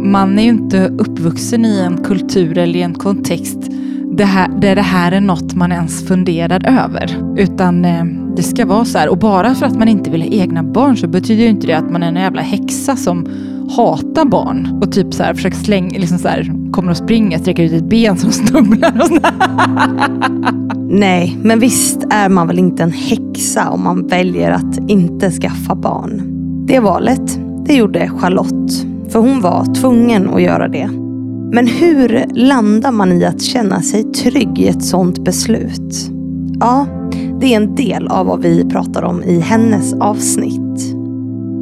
man är ju inte uppvuxen i en kultur eller i en kontext det här, där det här är något man ens funderar över. Utan eh, det ska vara så här. Och bara för att man inte vill ha egna barn så betyder ju inte det att man är en jävla häxa som hatar barn och typ så här försöker slänga, liksom så här, kommer och springer, sträcker ut ett ben som snubblar och sådär. Nej, men visst är man väl inte en häxa om man väljer att inte skaffa barn. Det valet, det gjorde Charlotte. För hon var tvungen att göra det. Men hur landar man i att känna sig trygg i ett sådant beslut? Ja, det är en del av vad vi pratar om i hennes avsnitt.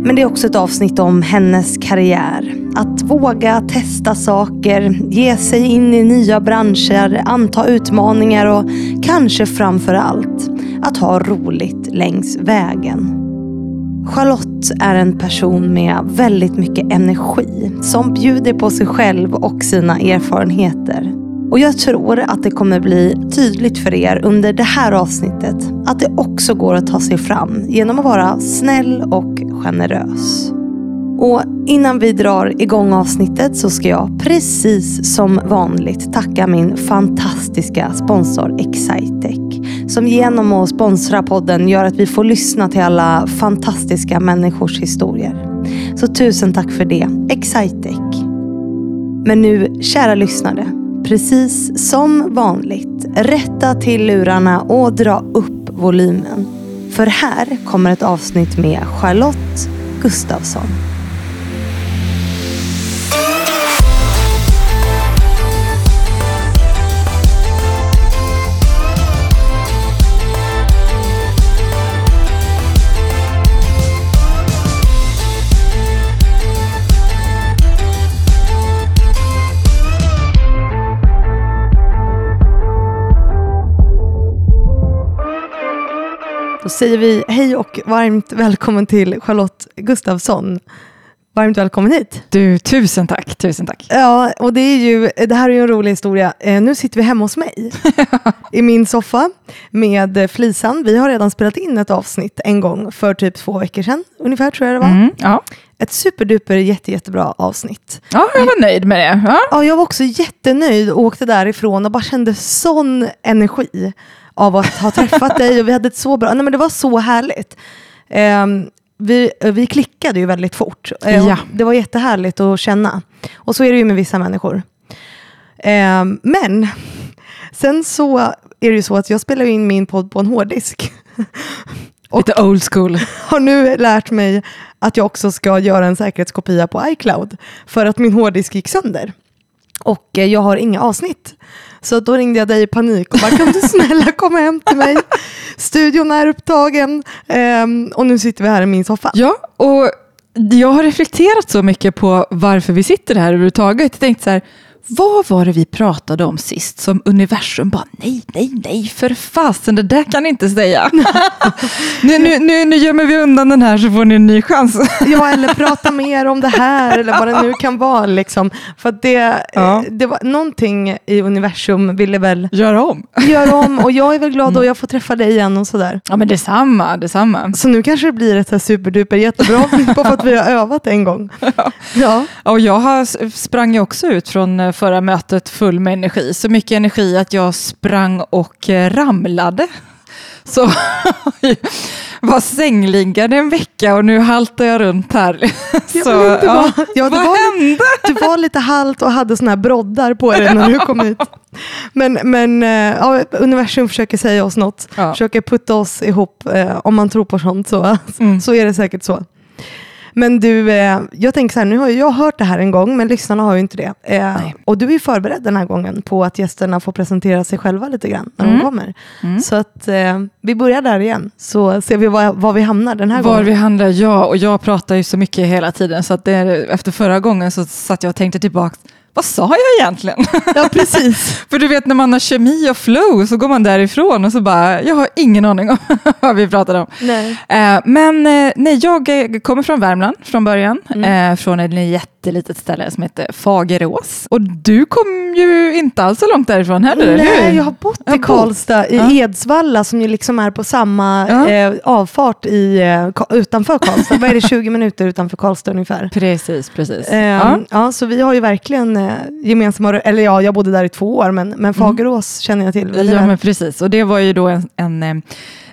Men det är också ett avsnitt om hennes karriär. Att våga testa saker, ge sig in i nya branscher, anta utmaningar och kanske framför allt att ha roligt längs vägen. Charlotte är en person med väldigt mycket energi som bjuder på sig själv och sina erfarenheter. Och jag tror att det kommer bli tydligt för er under det här avsnittet att det också går att ta sig fram genom att vara snäll och generös. Och innan vi drar igång avsnittet så ska jag precis som vanligt tacka min fantastiska sponsor Excitec. Som genom att sponsra podden gör att vi får lyssna till alla fantastiska människors historier. Så tusen tack för det, Excitec. Men nu, kära lyssnare, precis som vanligt, rätta till lurarna och dra upp volymen. För här kommer ett avsnitt med Charlotte Gustafsson. Säger vi hej och varmt välkommen till Charlotte Gustafsson. Varmt välkommen hit. Du, tusen tack, tusen tack. Ja, och det, är ju, det här är ju en rolig historia. Eh, nu sitter vi hemma hos mig i min soffa med Flisan. Vi har redan spelat in ett avsnitt en gång för typ två veckor sedan, ungefär tror jag det var. Mm, ja. Ett superduper jätte, jättebra avsnitt. ja, jag var nöjd med det. Ja. Ja, jag var också jättenöjd och åkte därifrån och bara kände sån energi av att ha träffat dig och vi hade ett så bra, nej men det var så härligt. Ehm, vi, vi klickade ju väldigt fort. Eh, Ja. Det var jättehärligt att känna. Och så är det ju med vissa människor. Ehm, men sen så är det ju så att jag spelar in min podd på en hårddisk. Och Lite old school. har nu lärt mig att jag också ska göra en säkerhetskopia på iCloud för att min hårddisk gick sönder. Och eh, jag har inga avsnitt. Så då ringde jag dig i panik och bara, kan du snälla komma hem till mig? Studion är upptagen um, och nu sitter vi här i min soffa. Ja, och jag har reflekterat så mycket på varför vi sitter här överhuvudtaget. Jag tänkte så här, vad var det vi pratade om sist som universum bara nej, nej, nej, för fasen, det där kan ni inte säga. nu, nu, nu, nu gömmer vi undan den här så får ni en ny chans. Ja, eller prata mer om det här eller vad det nu kan vara. Liksom. För det, Ja. eh, det var någonting i universum ville väl Gör om. göra om och jag är väl glad och jag får träffa dig igen och sådär. Ja, men detsamma, detsamma. Så nu kanske det blir ett här superduper jättebra bara för att vi har övat en gång. Ja. Och jag har, sprang ju också ut från eh, förra mötet full med energi. Så mycket energi att jag sprang och eh, ramlade. Så var sängliggande en vecka och nu haltar jag runt här. Så, det ja, var- ja, det vad var- hände? Du var lite halt och hade såna här broddar på dig när du kom hit. Men, men eh, ja, universum försöker säga oss något. Ja. Försöker putta oss ihop. Eh, om man tror på sånt så, Mm. så är det säkert så. Men du, eh, jag tänker så här, nu har ju jag hört det här en gång, men lyssnarna har ju inte det. Eh, och du är ju förberedd den här gången på att gästerna får presentera sig själva lite grann när de Mm. kommer. Mm. Så att eh, vi börjar där igen, så ser vi var, var vi hamnar den här Var gången. vi handlar, ja. Och jag pratar ju så mycket hela tiden så att det, efter förra gången så satt jag och tänkte tillbaka. Vad sa jag egentligen? Ja, precis. För du vet när man har kemi och flow så går man därifrån och så bara, jag har ingen aning om vad vi pratade om. Nej. Eh, men eh, nej, jag eh, kommer från Värmland från början, eh, från ett jättelitet ställe som heter Fagerås. Och du kom ju inte alls så långt därifrån heller, eller Nej, hur? jag har bott i Karlstad, i Ja. Edsvalla som ju liksom är på samma Ja. avfart i, utanför Karlstad. Vad är det, 20 minuter utanför Karlstad ungefär? Precis, precis. Eh, ja. ja. så vi har ju verkligen eh, gemensamma, eller ja, jag bodde där i två år, men, men Fagerås känner jag till Mm. Ja, men precis. Och det var ju då en, en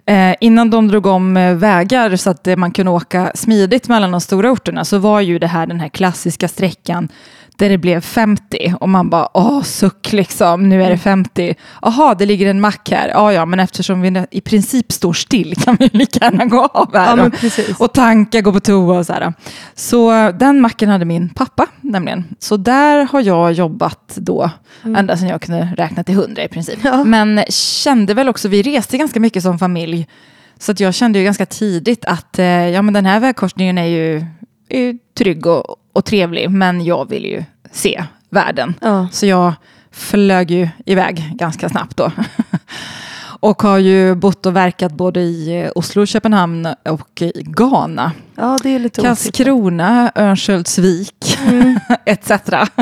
eh, eh, innan de drog om eh, vägar så att eh, man kunde åka smidigt mellan de stora orterna så var ju det här den här klassiska sträckan där det blev 50 och man bara åh suck liksom, nu är det 50. Jaha, det ligger en mack här. Ja, ja, men eftersom vi i princip står still kan vi lika gärna gå av här. Ja, och- och tanka, gå på toa och så här. Så den macken hade min pappa nämligen. Så där har jag jobbat då, ända sedan jag kunde räkna till hundra i princip. Ja. Men kände väl också, vi reste ganska mycket som familj, så att jag kände ju ganska tidigt att eh, ja, men den här vägkorsningen är ju, är ju trygg och, och trevlig, men jag vill ju se världen. Ja. Så jag flög ju iväg ganska snabbt då. Och har ju bott och verkat både i eh, Oslo, Köpenhamn och i Ghana. ja, det är lite. Kaskrona, Örnsköldsvik Mm. etc.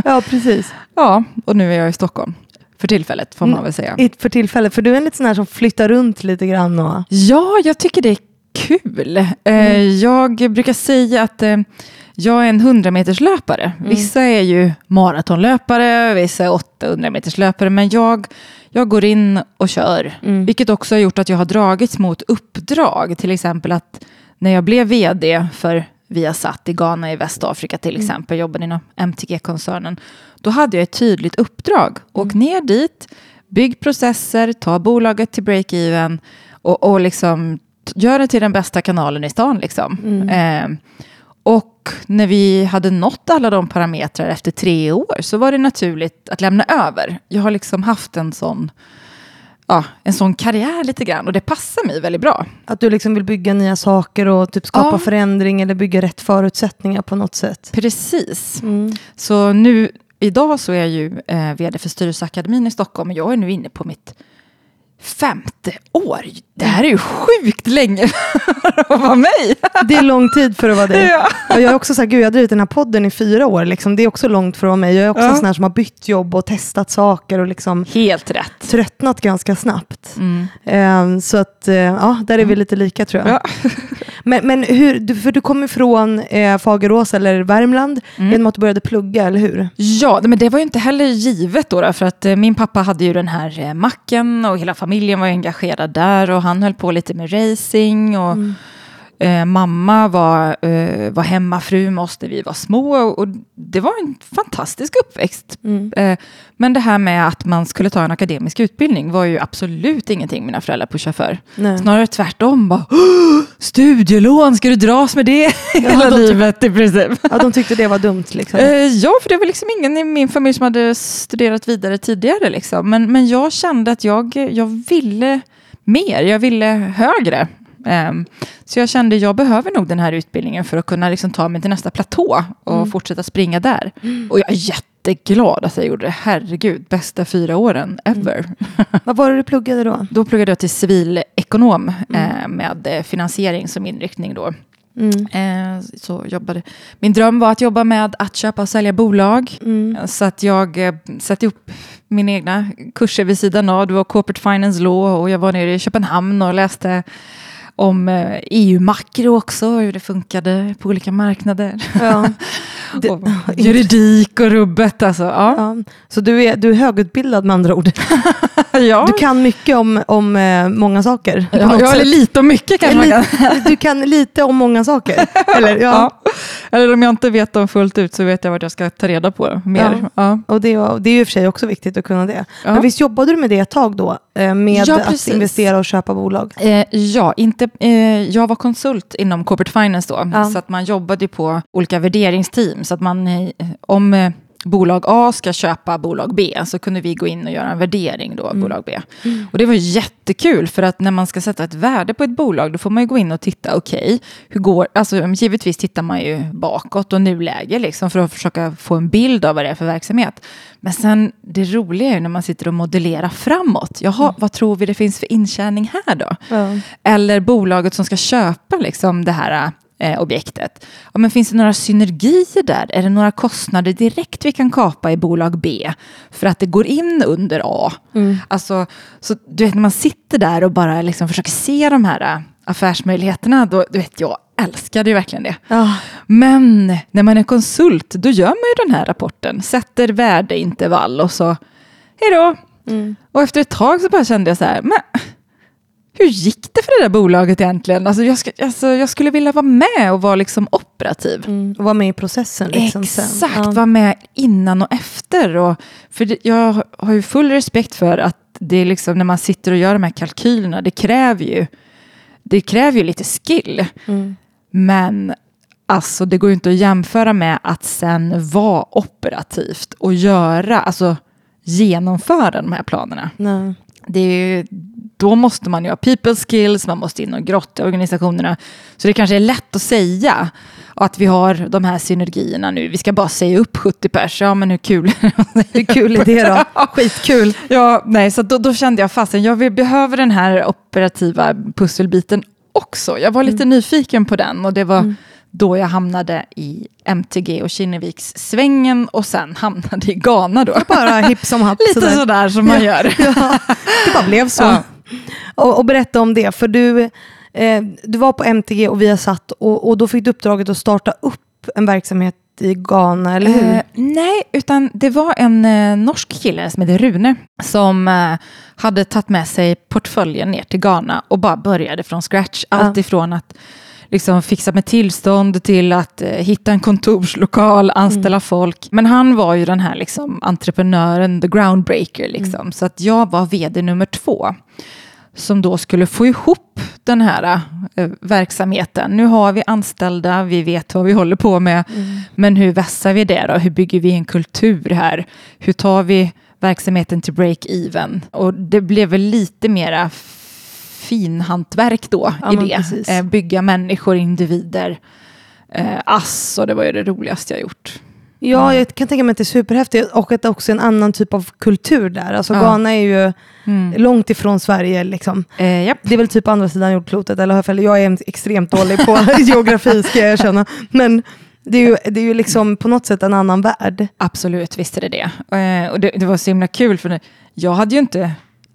Ja, precis. Ja, och nu är jag i Stockholm. För tillfället får man Mm. väl säga. För tillfället, för du är en lite sån här som flyttar runt lite grann och... Ja, jag tycker det är kul. Eh, Mm. Jag brukar säga att eh, jag är en 100-meterslöpare. Mm. Vissa är ju maratonlöpare, vissa är 800-meterslöpare, men jag, jag går in och kör. Mm. Vilket också har gjort att jag har dragits mot uppdrag. Till exempel att när jag blev vd för Viasat i Ghana i Västafrika till exempel, jobbade inom MTG-koncernen, då hade jag ett tydligt uppdrag. Åk ner dit, bygg processer, ta bolaget till break-even och, och liksom gör det till den bästa kanalen i stan. Liksom. Eh, och när vi hade nått alla de parametrar efter tre år så var det naturligt att lämna över. Jag har liksom haft en sån, ja, en sån karriär lite grann och det passar mig väldigt bra. Att du liksom vill bygga nya saker och typ skapa Ja. förändring eller bygga rätt förutsättningar på något sätt. Precis. Mm. Så nu, idag så är jag ju eh, vd för Styrelseakademin i Stockholm och jag är nu inne på mitt femte år. Det här är ju sjukt länge för att vara mig. Det är lång tid för att vara dig. Ja. Och jag är också så här, gud jag har drivit den här podden i fyra år. Liksom. Det är också långt för att vara mig. Jag är också Ja. en sån här som har bytt jobb och testat saker och liksom Helt rätt. tröttnat ganska snabbt. Mm. Ehm, så att, eh, ja, där är vi lite lika tror jag. Ja. Men, men hur, för du kommer från eh, Fagerås eller Värmland Mm. genom att du började plugga, eller hur? Ja, men det var ju inte heller givet då för att eh, min pappa hade ju den här eh, macken och hela familjen Familjen var engagerad där och han höll på lite med racing och mm eh, mamma var, eh, var hemmafru med oss när vi var små och, och det var en fantastisk uppväxt. Mm. Eh, men det här med att man skulle ta en akademisk utbildning var ju absolut ingenting mina föräldrar pushade för. Nej. Snarare tvärtom, bara, "Åh, studielån, ska du dras med det hela de- livet i princip? Ja, de tyckte det var dumt liksom. Eh, ja, för det var liksom ingen i min familj som hade studerat vidare tidigare. Liksom. Men, men jag kände att jag, jag ville mer, jag ville högre. Ehm, så jag kände att jag behöver nog den här utbildningen för att kunna liksom ta mig till nästa platå och fortsätta springa där. Och jag är jätteglad att jag gjorde det. Herregud, bästa fyra åren ever. Vad var det du pluggade då? Då pluggade jag till civilekonom eh, med eh, finansiering som inriktning då. Mm. Eh, så jobbade. Min dröm var att jobba med att köpa och sälja bolag. Mm. Så att jag eh, satte upp mina egna kurser vid sidan av. Det var Corporate Finance Law och jag var nere i Köpenhamn och läste om eh, EU-makro också, hur det funkade på olika marknader. Ja. Och juridik och rubbet alltså. Ja. Ja. Så du är, du är högutbildad med andra ord. Ja. Du kan mycket om, om eh, många saker. Ja, eller lite och mycket kanske. Lite- Du kan lite om många saker. Eller, ja. Eller om jag inte vet dem fullt ut så vet jag vart jag ska ta reda på mer. Ja. Ja. Och det, var- det är ju i och för sig också viktigt att kunna det. Ja. Men visst jobbade du med det ett tag då? Eh, Med Ja, att investera och köpa bolag? Eh, ja, inte, eh, jag var konsult inom corporate finance då, så att man jobbade på olika värderingsteam. Så att man, eh, om, eh, bolag A ska köpa bolag B, så kunde vi gå in och göra en värdering då av bolag B. Och det var jättekul, för att när man ska sätta ett värde på ett bolag, då får man ju gå in och titta, okej, okay, hur går, alltså givetvis tittar man ju bakåt och nuläge, liksom, för att försöka få en bild av vad det är för verksamhet. Men sen, det roliga är ju när man sitter och modellerar framåt. Jaha, mm. vad tror vi det finns för intjäning här då? Eller bolaget som ska köpa liksom det här eh, objektet. Ja, men finns det några synergier där? Är det några kostnader direkt vi kan kapa i bolag B för att det går in under A? Mm. Alltså, så du vet när man sitter där och bara liksom försöker se de här äh, affärsmöjligheterna, då du vet jag älskade ju verkligen det. Oh. Men när man är konsult, då gör man ju den här rapporten, sätter värdeintervall och så, hej då. Mm. Och efter ett tag så bara kände jag så här, men hur gick det för det där bolaget egentligen? Alltså jag, alltså jag skulle vilja vara med och vara liksom operativ. Mm, och vara med i processen. Liksom Exakt, ja. vara med innan och efter. Och, för det, jag har ju full respekt för att det är liksom, när man sitter och gör de här kalkylerna, det kräver ju, det kräver ju lite skill. Mm. Men alltså, det går ju inte att jämföra med att sen vara operativt och göra, alltså genomföra de här planerna. Nej. Det är då måste man ju ha people skills, man måste in och grotta i organisationerna. Så det kanske är lätt att säga att vi har de här synergierna nu. Vi ska bara säga upp 70 pers. Ja, men hur kul, hur kul är det då? Skitkul. Ja, nej, så då, då kände jag fasen, jag behöver den här operativa pusselbiten också. Jag var lite mm. nyfiken på den och det var mm. då jag hamnade i MTG och Kinneviks svängen och sen hamnade i Ghana då. Bara hipp som happ. lite sådär, sådär som man gör. Ja, det bara blev så. Ja. Och, och, berätta om det, för du, eh, du var på MTG och vi har satt och, och då fick du uppdraget att starta upp en verksamhet i Ghana, eller hur? Eh, nej, utan det var en eh, norsk kille som heter Rune som eh, hade tagit med sig portföljen ner till Ghana och bara började från scratch. Allt ifrån att liksom fixa med tillstånd till att eh, hitta en kontorslokal, anställa mm. folk. Men han var ju den här liksom, entreprenören, the groundbreaker. Liksom. Mm. Så att jag var vd nummer två som då skulle få ihop den här eh, verksamheten. Nu har vi anställda, vi vet vad vi håller på med, mm. men hur vässar vi det då? Hur bygger vi en kultur här? Hur tar vi verksamheten till break-even? Och det blev väl lite mera finhantverk då ja, i det. Eh, bygga människor, individer. Eh, och det var ju det roligaste jag gjort. Ja, jag kan tänka mig att det är superhäftigt och att det också är en annan typ av kultur där. Alltså ja. Ghana är ju mm. långt ifrån Sverige. Liksom. Eh, yep. Det är väl typ andra sidan jordklotet, eller Jag är extremt dålig på geografi ska jag erkänna. Men det är, ju, det är ju liksom på något sätt en annan värld. Absolut, visst är det det. Eh, och det, det var så himla kul, för jag hade ju inte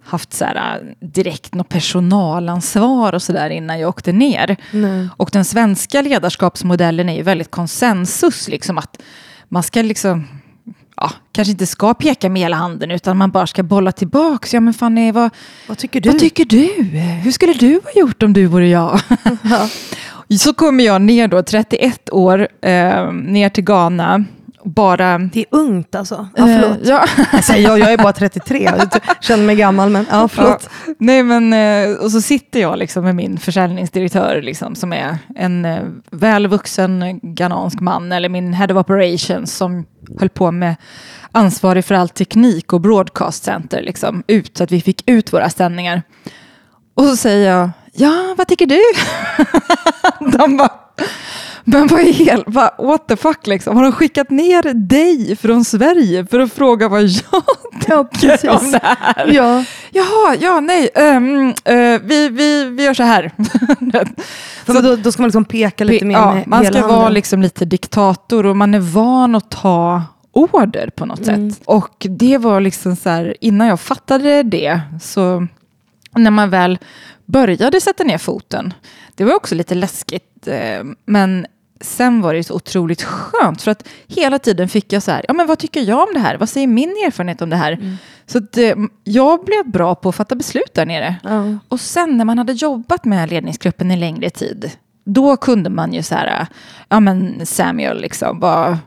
haft så här, direkt något personalansvar och sådär innan jag åkte ner. Nej. Och den svenska ledarskapsmodellen är ju väldigt konsensus, liksom att man ska liksom ja, kanske inte ska peka med hela handen utan man bara ska bolla tillbaka. Ja, men Fanny, vad, vad, tycker du? vad tycker du? Hur skulle du ha gjort om du vore jag? Ja. Så kommer jag ner då, 31 år, eh, ner till Ghana bara... Det är ungt alltså. Ja, förlåt. Eh, ja. alltså, jag, jag är bara 33, jag känner mig gammal men ja, förlåt. Ja, nej men, eh, och så sitter jag liksom med min försäljningsdirektör liksom, som är en eh, välvuxen ghanansk man, eller min head of operations som höll på med ansvarig för all teknik och broadcast center, liksom, ut, så att vi fick ut våra sändningar. Och så säger jag, ja, vad tycker du? De bara, men vad är helt, vad, what the fuck liksom? Har de skickat ner dig från Sverige för att fråga vad jag tycker ja, om det här? Ja. Jaha, ja, nej, um, uh, vi, vi, vi gör så här. så, då, då, ska man liksom peka lite mer ja, med Man ska handen. vara liksom lite diktator och man är van att ta order på något mm. sätt. Och det var liksom så här, innan jag fattade det, så när man väl började sätta ner foten, det var också lite läskigt, eh, men sen var det så otroligt skönt för att hela tiden fick jag så här, ja men vad tycker jag om det här? Vad säger min erfarenhet om det här? Mm. Så att, eh, jag blev bra på att fatta beslut där nere. Mm. Och sen när man hade jobbat med ledningsgruppen en längre tid, då kunde man ju så här, ja men Samuel, liksom, vad,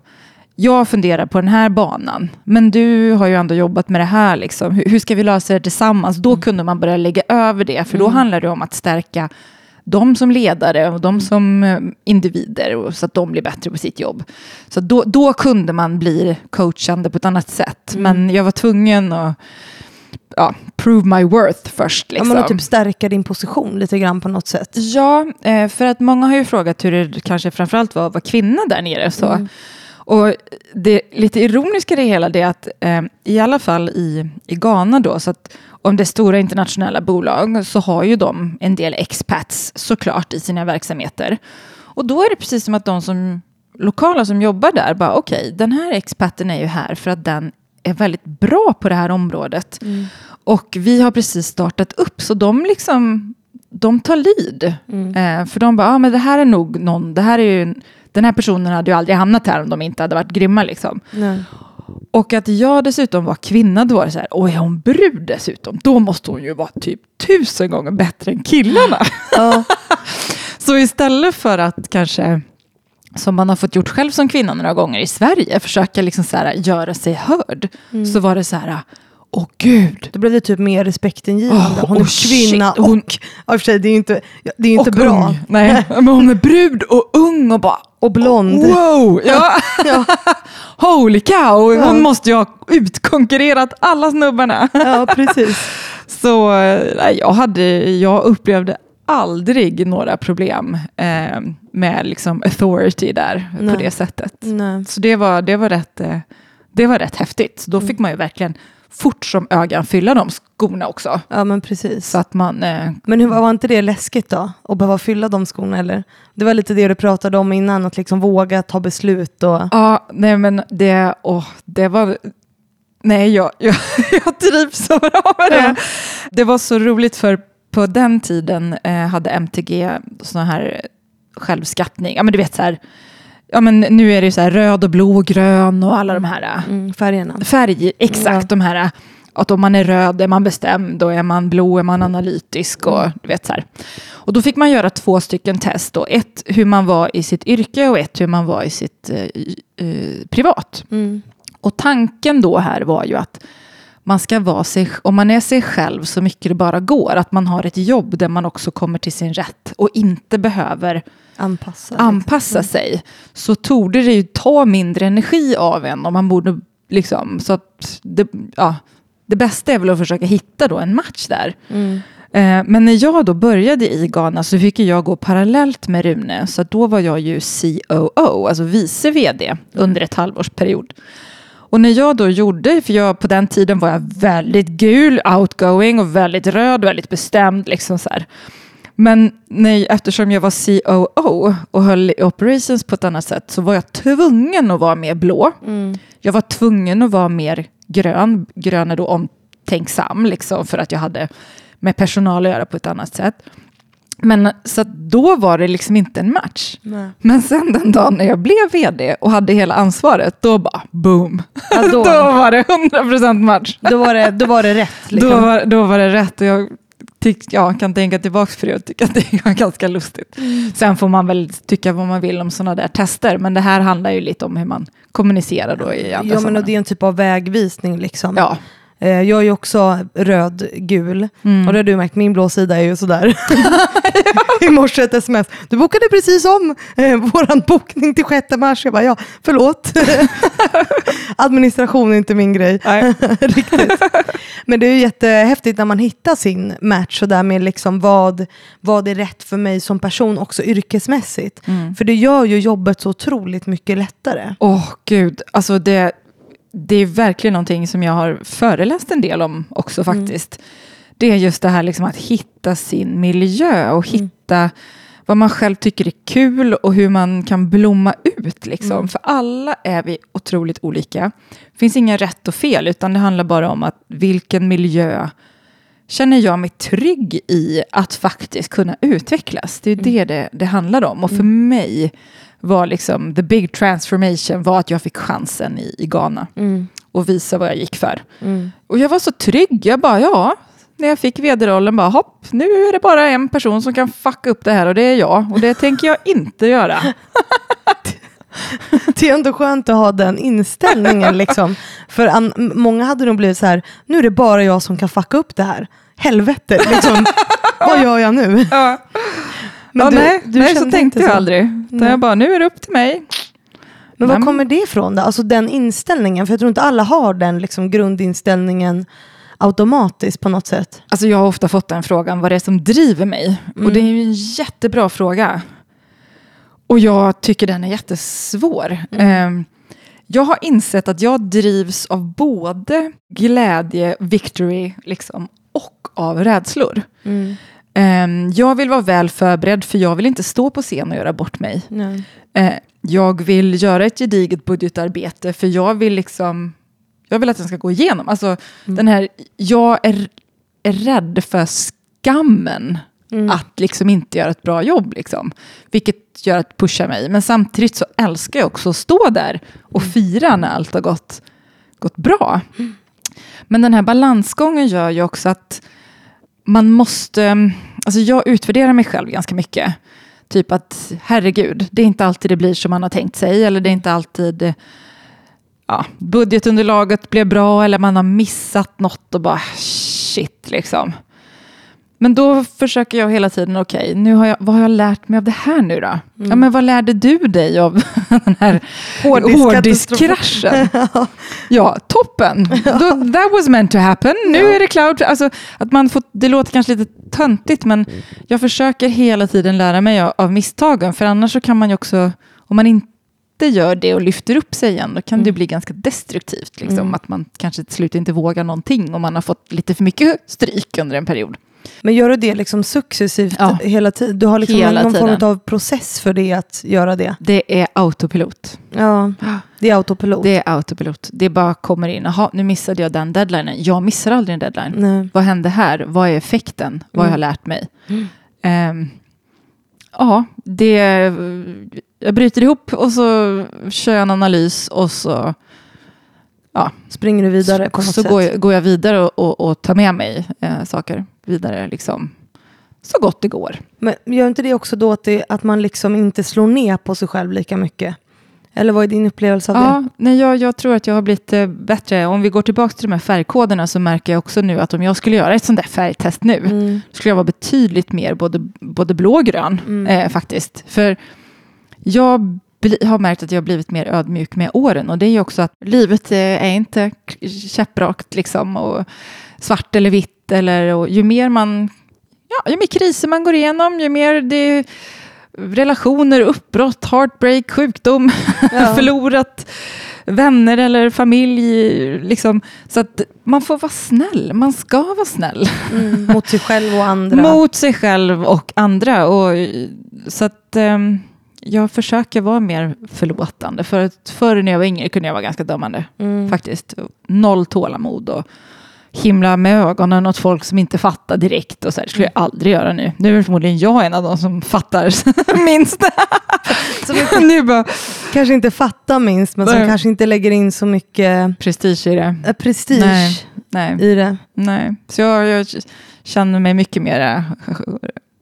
jag funderar på den här banan, men du har ju ändå jobbat med det här, liksom. hur, hur ska vi lösa det tillsammans? Då mm. kunde man börja lägga över det, för då mm. handlar det om att stärka dem som ledare och dem som eh, individer och så att de blir bättre på sitt jobb. Så då, då kunde man bli coachande på ett annat sätt. Mm. Men jag var tvungen att ja, prove my worth först. Ja, Liksom. men att typ stärka din position lite grann på något sätt. Ja, eh, för att många har ju frågat hur det kanske framförallt var att vara kvinna där nere. Så. Mm. Och det lite ironiska i det hela det är att eh, i alla fall i, i Ghana då, så att om det är stora internationella bolag så har ju de en del expats såklart i sina verksamheter. Och då är det precis som att de som lokala som jobbar där bara okej, den här expaten är ju här för att den är väldigt bra på det här området. Och vi har precis startat upp så de liksom de tar lid. Eh, för de bara, ah, men det här är nog någon, det här är ju, den här personen hade ju aldrig hamnat här om de inte hade varit grymma liksom. Nej. Och att jag dessutom var kvinna, då var det så här, och är hon brud dessutom, då måste hon ju vara typ tusen gånger bättre än killarna. Ja. Så istället för att kanske, som man har fått gjort själv som kvinna några gånger i Sverige, försöka liksom så här, göra sig hörd, så var det så här, åh gud, Då blev det typ mer respektingivande. Åh, hon är oh, kvinna shit. Hon- och... Ja, i och för sig, det är ju inte, det är inte bra. ung. Nej, men hon är brud och ung och bara, Och blond. wow, ja. Ja. holy cow, Ja. hon måste ju ha utkonkurrerat alla snubbarna. ja, precis. Så nej, jag, hade, jag upplevde aldrig några problem eh, med liksom authority där Nej. på det sättet. Nej. Så det var, det var, rätt, eh, det var rätt häftigt. Så då Mm. fick man ju verkligen fort som ögat fylla de skorna också. Ja, men precis. Så att man... Eh, Men hur, var inte det läskigt då? Att behöva fylla de skorna eller? Det var lite det du pratade om innan, att liksom våga ta beslut och... ja, nej men det, åh, det var... Nej, jag, jag, jag trivs så bra med det. Ja. Det var så roligt för på den tiden eh, hade MTG såna här självskattning. Ja, men du vet så här, ja, men nu är det ju så här röd och blå och grön och alla de här eh, Mm, färgerna. färg, exakt de här. eh, Att om man är röd är man bestämd och är man blå är man analytisk och du vet så här. Och då fick man göra två stycken test då. Ett hur man var i sitt yrke och ett hur man var i sitt eh, eh, privat. Mm. Och tanken då här var ju att man ska vara sig, om man är sig själv så mycket det bara går, att man har ett jobb där man också kommer till sin rätt och inte behöver Anpassa. anpassa sig, så torde det ju ta mindre energi av en om man borde liksom, så att det, ja, det bästa är väl att försöka hitta då en match där. Mm. Eh, Men när jag då började i Ghana så fick jag gå parallellt med Rune. Så då var jag ju COO, alltså vice vd, under ett halvårsperiod. Och när jag då gjorde, för jag, på den tiden var jag väldigt gul, outgoing och väldigt röd, väldigt bestämd. Liksom så här. Men nej, eftersom jag var COO och höll i operations på ett annat sätt så var jag tvungen att vara mer blå. Mm. Jag var tvungen att vara mer grön. Grön är då omtänksam, liksom, för att jag hade med personal att göra på ett annat sätt. Men så då var det liksom inte en match. Nej. Men sen den dagen när jag blev vd och hade hela ansvaret, då bara boom. Ja, då, då- var det 100% match. Då, var det, då var det rätt. Liksom. Då, var, då var det rätt och jag ja, kan tänka tillbaka på det och tycka att det var ganska lustigt. Sen får man väl tycka vad man vill om sådana där tester, men det här handlar ju lite om hur man kommunicerar då i andra Ja, men och det är en typ av vägvisning. Liksom. Ja, Jag är ju också röd-gul. Mm. Och det har du märkt, min blå sida är ju sådär. I morse ett sms. Du bokade precis om eh, våran bokning till 6 mars. Jag bara, ja, förlåt. Administration är inte min grej. Riktigt. Men det är ju jättehäftigt när man hittar sin match och därmed liksom vad, vad är rätt för mig som person också yrkesmässigt. Mm. För det gör ju jobbet så otroligt mycket lättare. Åh gud, alltså det, det är verkligen någonting som jag har föreläst en del om också faktiskt. Det är just det här liksom att hitta sin miljö och hitta vad man själv tycker är kul och hur man kan blomma ut. Liksom. För alla är vi otroligt olika. Det finns inga rätt och fel, utan det handlar bara om att vilken miljö känner jag mig trygg i att faktiskt kunna utvecklas. Det är det det, det handlar om. Och för mig var liksom the big transformation var att jag fick chansen i, i Ghana och visa vad jag gick för. Och jag var så trygg. Jag bara, ja, när jag fick vd-rollen, bara hopp, nu är det bara en person som kan fucka upp det här och det är jag. Och det tänker jag inte göra. Det är ändå skönt att ha den inställningen. liksom. För an, många hade nog blivit så här, nu är det bara jag som kan fucka upp det här. Helvete, liksom. vad gör jag nu? ja, du- nej, du nej så tänkte jag så? aldrig. Utan jag bara, nu är det upp till mig. Men var kommer det ifrån då? Alltså den inställningen? För jag tror inte alla har den liksom grundinställningen automatiskt på något sätt. Alltså jag har ofta fått den frågan, vad det är som driver mig. Och det är ju en jättebra fråga. Och jag tycker den är jättesvår. Ehm, jag har insett att jag drivs av både glädje, victory liksom, och av rädslor. Ehm, jag vill vara väl förberedd för jag vill inte stå på scen och göra bort mig. Nej. Eh, jag vill göra ett gediget budgetarbete för jag vill liksom jag vill att den ska gå igenom. Alltså den här, jag är, är rädd för skammen att liksom inte göra ett bra jobb. Liksom. Vilket gör att pusha mig. Men samtidigt så älskar jag också att stå där och fira när allt har gått, gått bra. Men den här balansgången gör ju också att man måste, alltså jag utvärderar mig själv ganska mycket. Typ att herregud, det är inte alltid det blir som man har tänkt sig. Eller det är inte alltid ja, budgetunderlaget blev bra. Eller man har missat något och bara shit liksom. Men då försöker jag hela tiden, okej, nu har jag, vad har jag lärt mig av det här nu då? Ja, men vad lärde du dig av den här hårddiskkraschen? ja, toppen. Då, that was meant to happen. Nu är det klart. Alltså, att man får, det låter kanske lite töntigt, men jag försöker hela tiden lära mig av, av misstagen. För annars så kan man ju också, om man inte gör det och lyfter upp sig igen, då kan det bli ganska destruktivt. Liksom, Att man kanske till slut inte vågar någonting om man har fått lite för mycket stryk under en period. Men gör du det liksom successivt Ja. hela tiden? Du har liksom Hela någon tiden. form av process för det att göra det? Det är autopilot. Ja, det är autopilot. Det är autopilot. Det bara kommer in. Jaha, nu missade jag den deadlinen. Jag missar aldrig en deadline. Nej. Vad hände här? Vad är effekten? Vad har jag lärt mig? Ehm, ja, det... Jag bryter ihop och så kör jag en analys och så, ja, Springer du vidare på något så sätt? går, jag, går jag vidare och, och, och tar med mig eh, saker vidare liksom, så gott det går. Men gör inte det också då att, det, att man liksom inte slår ner på sig själv lika mycket? Eller vad är din upplevelse av Ja, nej, jag, jag tror att jag har blivit eh, bättre. Om vi går tillbaka till de här färgkoderna så märker jag också nu att om jag skulle göra ett sånt där färgtest nu Mm. skulle jag vara betydligt mer både, både blå och grön eh, faktiskt. För jag har märkt att jag har blivit mer ödmjuk med åren och det är ju också att livet är inte käpprakt liksom och svart eller vitt eller och ju mer man ja, ju mer kriser man går igenom, ju mer det relationer, uppbrott, heartbreak, sjukdom, Ja. förlorat vänner eller familj. Liksom. Så att man får vara snäll, man ska vara snäll. Mm, mot sig själv och andra? Mot sig själv och andra. Och, så att ehm, jag försöker vara mer förlåtande. För att förr när jag var yngre kunde jag vara ganska dömande. Mm. Faktiskt. Noll tålamod och himla med ögonen åt folk som inte fattar direkt. Och så här, det skulle jag aldrig göra nu. Nu är förmodligen jag en av de som fattar minst. Som nu bara kanske inte fattar minst, men som Nej. kanske inte lägger in så mycket prestige i det. eh, prestige Nej. Nej. i det. Nej, så jag, jag känner mig mycket mer,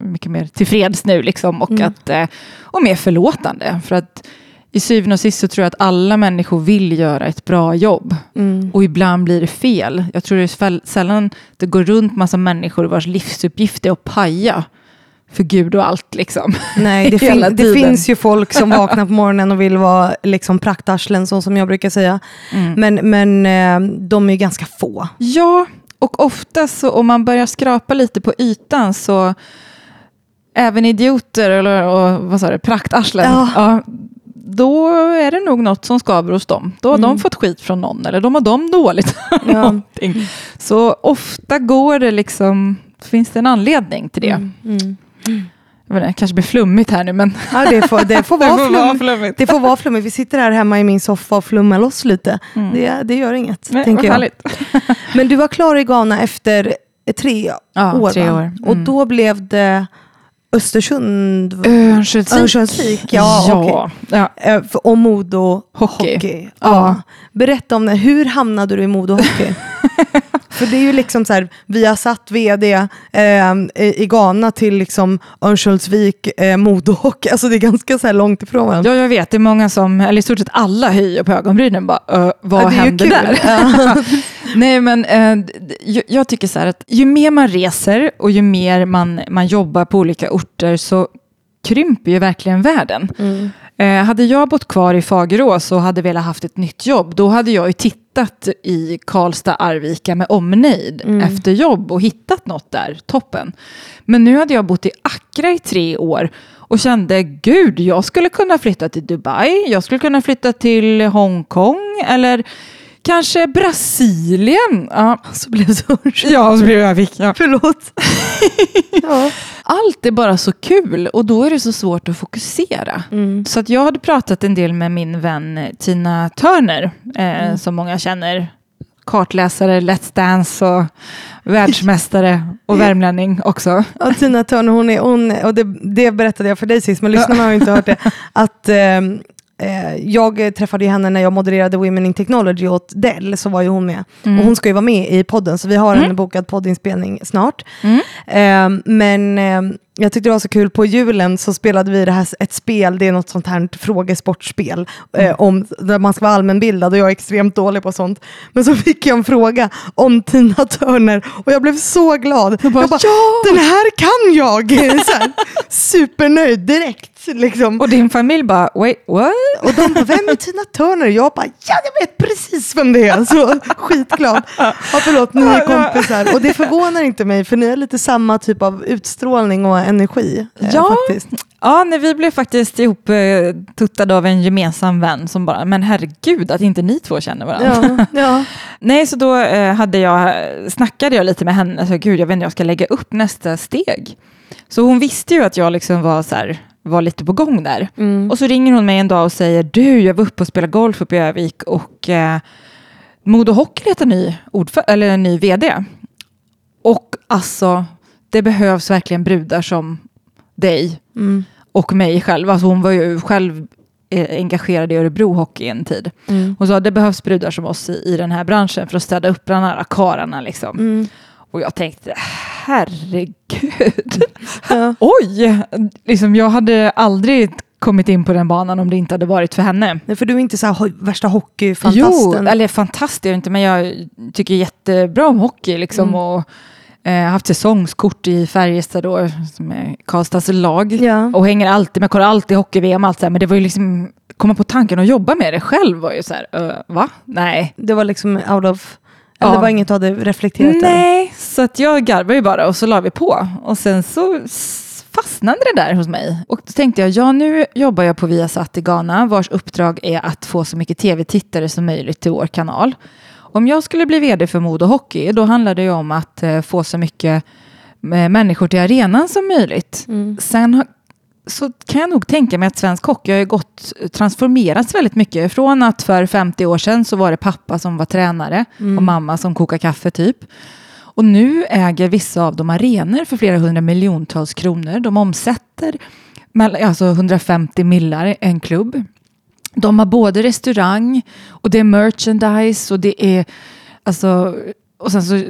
mycket mer tillfreds nu liksom, och, Mm. att, eh, och mer förlåtande. För att i syvende och sist så tror jag att alla människor vill göra ett bra jobb. Mm. Och ibland blir det fel. Jag tror det är sällan det går runt massa människor vars livsuppgift är att paja för Gud och allt. Liksom. Nej, det, fin- det finns ju folk som vaknar på morgonen och vill vara liksom praktarslen, så som jag brukar säga. Mm. Men, men eh, de är ju ganska få. Ja, och ofta så om man börjar skrapa lite på ytan så även idioter eller och, vad sa du, praktarslen, Ja. ja, då är det nog något som skaver hos dem. Då har de fått skit från någon eller de har de dåligt. Ja. Så ofta går det liksom, finns det en anledning till det. Mm. Jag vet inte, det kanske blir flummigt här nu men Ja, det, får, det, får vara flum. flummigt. det får vara flummigt. Vi sitter här hemma i min soffa och flummar loss lite. Det, det gör inget, Nej, tänker jag. härligt. Men du var klar i Ghana efter tre Ja, år, tre år. Och Mm. då blev det Östersund Örnsköldsvik. Örnsköldsvik, ja, ja. ja. eh, och Modo Hockey. Hockey. Ja. Ja. Berätta om det. Hur hamnade du i Modo Hockey? för det är ju liksom så här, vi har satt vd eh, i Ghana till liksom Örnsköldsvik, eh, Modo Hockey. Alltså det är ganska så långt ifrån varandra. Ja, jag vet. Det är många som, eller i stort sett alla höjer på ögonbrynen. Bara, "Ö, vad Ja, hände där? Ja. Nej, men eh, jag tycker så här att ju mer man reser och ju mer man, man jobbar på olika orter så krymper ju verkligen världen. Mm. Eh, hade jag bott kvar i Fagerås och hade velat haft ett nytt jobb, då hade jag ju tittat i Karlstad, Arvika med omnejd Mm. efter jobb och hittat något där, toppen. Men nu hade jag bott i Accra i tre år och kände, gud, jag skulle kunna flytta till Dubai, jag skulle kunna flytta till Hongkong eller kanske Brasilien. Ja, Så blev det så. ja så blev jag fick, ja. Förlåt. ja. Allt är bara så kul och då är det så svårt att fokusera. Mm. Så att jag hade pratat en del med min vän Tina Turner, eh, som många känner. Kartläsare, Let's Dance och världsmästare och värmlänning också. Ja, Tina Turner, hon är, hon, och det, det berättade jag för dig sist, men lyssnarna har ju inte hört det, att eh, jag träffade henne när jag modererade Women in Technology åt Dell, så var ju hon med. Och hon ska ju vara med i podden, så vi har en bokad poddinspelning snart. Mm. Ehm, men ehm, jag tyckte det var så kul, på julen så spelade vi det här, ett spel, det är något sånt här frågesportspel, eh, om, där man ska vara allmänbildad och jag är extremt dålig på sånt. Men så fick jag en fråga om Tina Turner och jag blev så glad. Jag bara, bara, den här kan jag! så här, supernöjd direkt. Liksom. Och din familj bara, wait, what? Och de bara, vem är Tina Turner? Jag bara, ja jag vet precis vem det är. Så skitglad. Ja, förlåt, ni är kompisar. Och det förvånar inte mig, för ni har lite samma typ av utstrålning och energi. eh, Ja. Faktiskt. Ja, nej, vi blev faktiskt ihop eh, tuttade av en gemensam vän som bara, men herregud att inte ni två känner varandra. Ja, ja. Nej, så då eh, hade jag, snackade jag lite med henne, alltså, gud jag vet inte, jag ska lägga upp nästa steg. Så hon visste ju att jag liksom var, så här, var lite på gång där. Mm. Och så ringer hon mig en dag och säger, du jag var uppe och spelade golf uppe i Övik och eh, Modo Hockey letar ny, ordför- eller en ny vd. Och alltså, det behövs verkligen brudar som dig Mm. och mig själv. Alltså hon var ju själv eh, engagerad i Örebro Hockey en tid. Mm. Hon sa det behövs brudar som oss i, i den här branschen för att städa upp bland alla karlarna. Liksom. Mm. Och jag tänkte, herregud. Ja. Oj! Liksom, jag hade aldrig kommit in på den banan om det inte hade varit för henne. Nej, för du är inte så här ho- värsta Jo, hockeyfantasten. eller fantastiskt är inte, men jag tycker jättebra om hockey. Liksom, Mm. och eh, haft säsongskort i Färjestad då, som är Karlstads lag. Ja. Och hänger alltid, men kollar alltid hockey-VM, allt så här, men det var ju liksom, komma på tanken att jobba med det själv var ju så här, uh, va? Nej. Det var liksom out of... Eller Ja. var inget du hade reflekterat över? Nej, så att jag garvade ju bara och så la vi på. Och sen så fastnade det där hos mig. Och då tänkte jag, ja nu jobbar jag på Viasat i Ghana, vars uppdrag är att få så mycket tv-tittare som möjligt till vår kanal. Om jag skulle bli vd för Modo Hockey, då handlar det ju om att eh, få så mycket eh, människor till arenan som möjligt. Mm. Sen så kan jag nog tänka mig att svensk hockey har ju gått, transformerats väldigt mycket. Från att för 50 år sedan så var det pappa som var tränare och mamma som kokade kaffe typ. Och nu äger vissa av dem arenor för flera hundra miljontals kronor. De omsätter alltså 150 millar en klubb. De har både restaurang och det är merchandise och det är alltså och sen så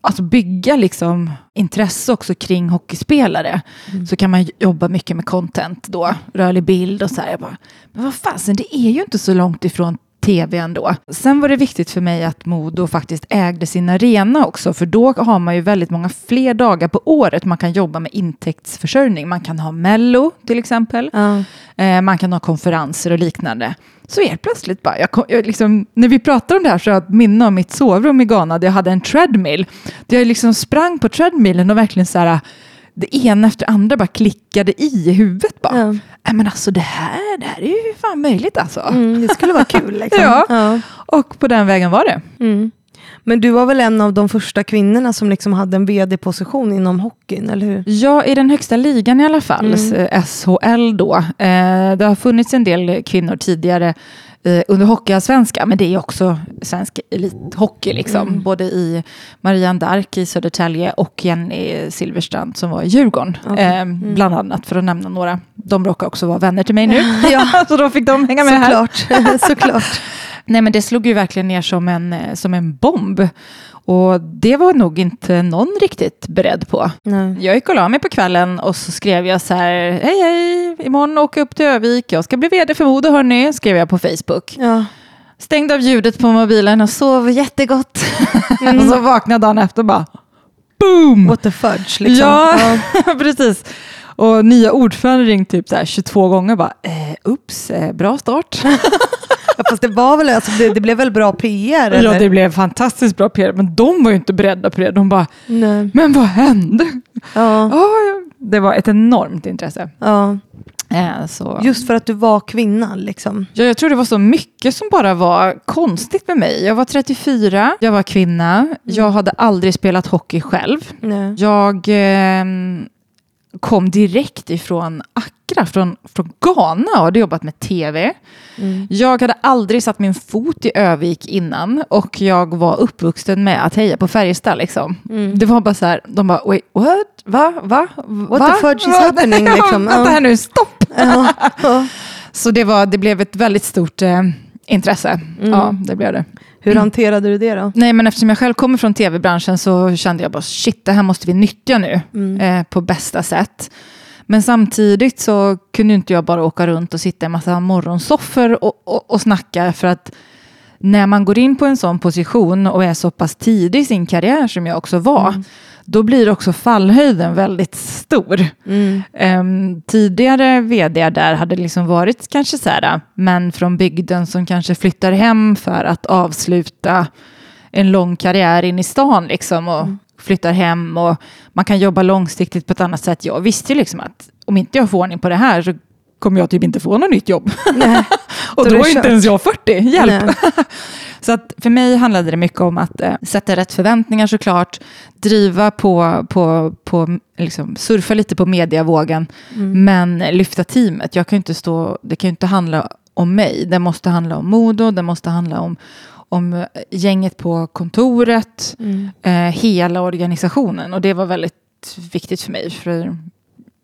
alltså bygga liksom intresse också kring hockeyspelare så kan man jobba mycket med content då, rörlig bild och så här. Jag bara, men vad fasen, det är ju inte så långt ifrån tv ändå. Sen var det viktigt för mig att Modo faktiskt ägde sin arena också, för då har man ju väldigt många fler dagar på året man kan jobba med intäktsförsörjning. Man kan ha Mello till exempel. Ja. Eh, man kan ha konferenser och liknande. Så helt plötsligt bara, jag kom, jag liksom, när vi pratar om det här så har jag ett minne av mitt sovrum i Ghana där jag hade en treadmill. Där jag liksom sprang på treadmillen och verkligen så här, det ena efter det andra bara klickade i huvudet bara. Ja. Nej men alltså det här, det här är ju fan möjligt alltså. Mm, det skulle vara kul. Liksom. Ja. Ja. Och på den vägen var det. Mm. Men du var väl en av de första kvinnorna som liksom hade en vd-position inom hockeyn, eller hur? Ja, i den högsta ligan i alla fall, Mm. eh, SHL då. Eh, det har funnits en del kvinnor tidigare eh, under Hockeyallsvenskan, men det är också svensk elithockey, liksom. Mm. både i Marianne Dark i Södertälje och Jenny Silverstrand som var i Djurgården, Okej. eh, Mm. bland annat, för att nämna några. De råkar också vara vänner till mig nu, Ja, så då fick de hänga med här. såklart. såklart. Nej, men det slog ju verkligen ner som en, eh, som en bomb. Och det var nog inte någon riktigt beredd på. Nej. Jag gick och la mig på kvällen och så skrev jag så här, hej hej, imorgon åker jag upp till Övik, jag ska bli vd för Modo hörni, skrev jag på Facebook. Ja. Stängde av ljudet på mobilen och sov jättegott. och så vaknade dagen efter och bara, boom! What the fudge, liksom. Ja, precis. Och nya ordförande ringt typ så här 22 gånger bara, eh, ups, eh, bra start. Ja, fast det var väl, alltså, det, det blev väl bra PR? Eller? Ja, det blev fantastiskt bra PR, men de var ju inte beredda på det. De bara, Nej. men vad hände? Ja. Ja, det var ett enormt intresse. Ja. Eh, så. Just för att du var kvinna liksom. Ja, jag tror det var så mycket som bara var konstigt med mig. Jag var 34, jag var kvinna, jag hade aldrig spelat hockey själv. Nej. Jag eh, kom direkt ifrån Accra, från, från Ghana och hade jobbat med tv. Mm. Jag hade aldrig satt min fot i Övik innan och jag var uppvuxen med att heja på Färjestad. Liksom. Mm. Det var bara så här, de bara wait, what? Va? Va? What Va? the fudge is Va? happening, liksom? Vänta här nu, stopp! Så det, var, det blev ett väldigt stort eh, intresse. Mm. Ja, det blev det. Hur hanterade du det då? Nej, men eftersom jag själv kommer från tv-branschen så kände jag bara shit, det här måste vi nyttja nu Mm. eh, på bästa sätt. Men samtidigt så kunde inte jag bara åka runt och sitta i en massa morgonsoffer och, och, och snacka för att när man går in på en sån position och är så pass tidig i sin karriär som jag också var, Mm. Då blir också fallhöjden väldigt stor. Mm. Um, tidigare vd där hade liksom varit kanske så här, män från bygden som kanske flyttar hem för att avsluta en lång karriär in i stan liksom och flyttar hem och man kan jobba långsiktigt på ett annat sätt. Jag visste ju liksom att om inte jag får ordning på det här så kommer jag typ inte få något nytt jobb. Och Då är är inte kört. ens jag 40, hjälp! Så att för mig handlade det mycket om att eh, sätta rätt förväntningar såklart, driva på, på, på liksom, surfa lite på mediavågen, Mm. men lyfta teamet. Jag kan inte stå, det kan ju inte handla om mig, det måste handla om Modo, det måste handla om, om eh, gänget på kontoret, Mm. eh, hela organisationen. Och det var väldigt viktigt för mig. För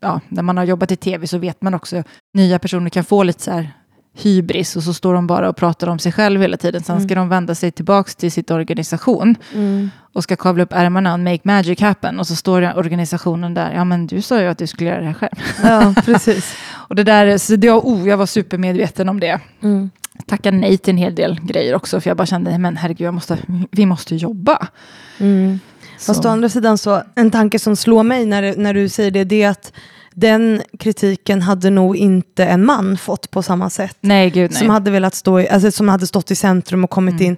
ja, när man har jobbat i tv så vet man också nya personer kan få lite så här hybris och så står de bara och pratar om sig själv hela tiden. Sen ska de vända sig tillbaks till sitt organisation Mm. och ska kavla upp ärmarna och make magic happen. Och så står organisationen där, ja men du sa ju att du skulle göra det här själv. Ja, precis. Och det där, så det, oh, jag var supermedveten om det. Mm. Tackade nej till en hel del grejer också, för jag bara kände, men herregud, måste, vi måste jobba. Mm. Så. Fast å andra sidan så, en tanke som slår mig när, när du säger det, det är att den kritiken hade nog inte en man fått på samma sätt. Nej, gud nej. Som hade velat stå i, alltså, som hade stått i centrum och kommit Mm. in.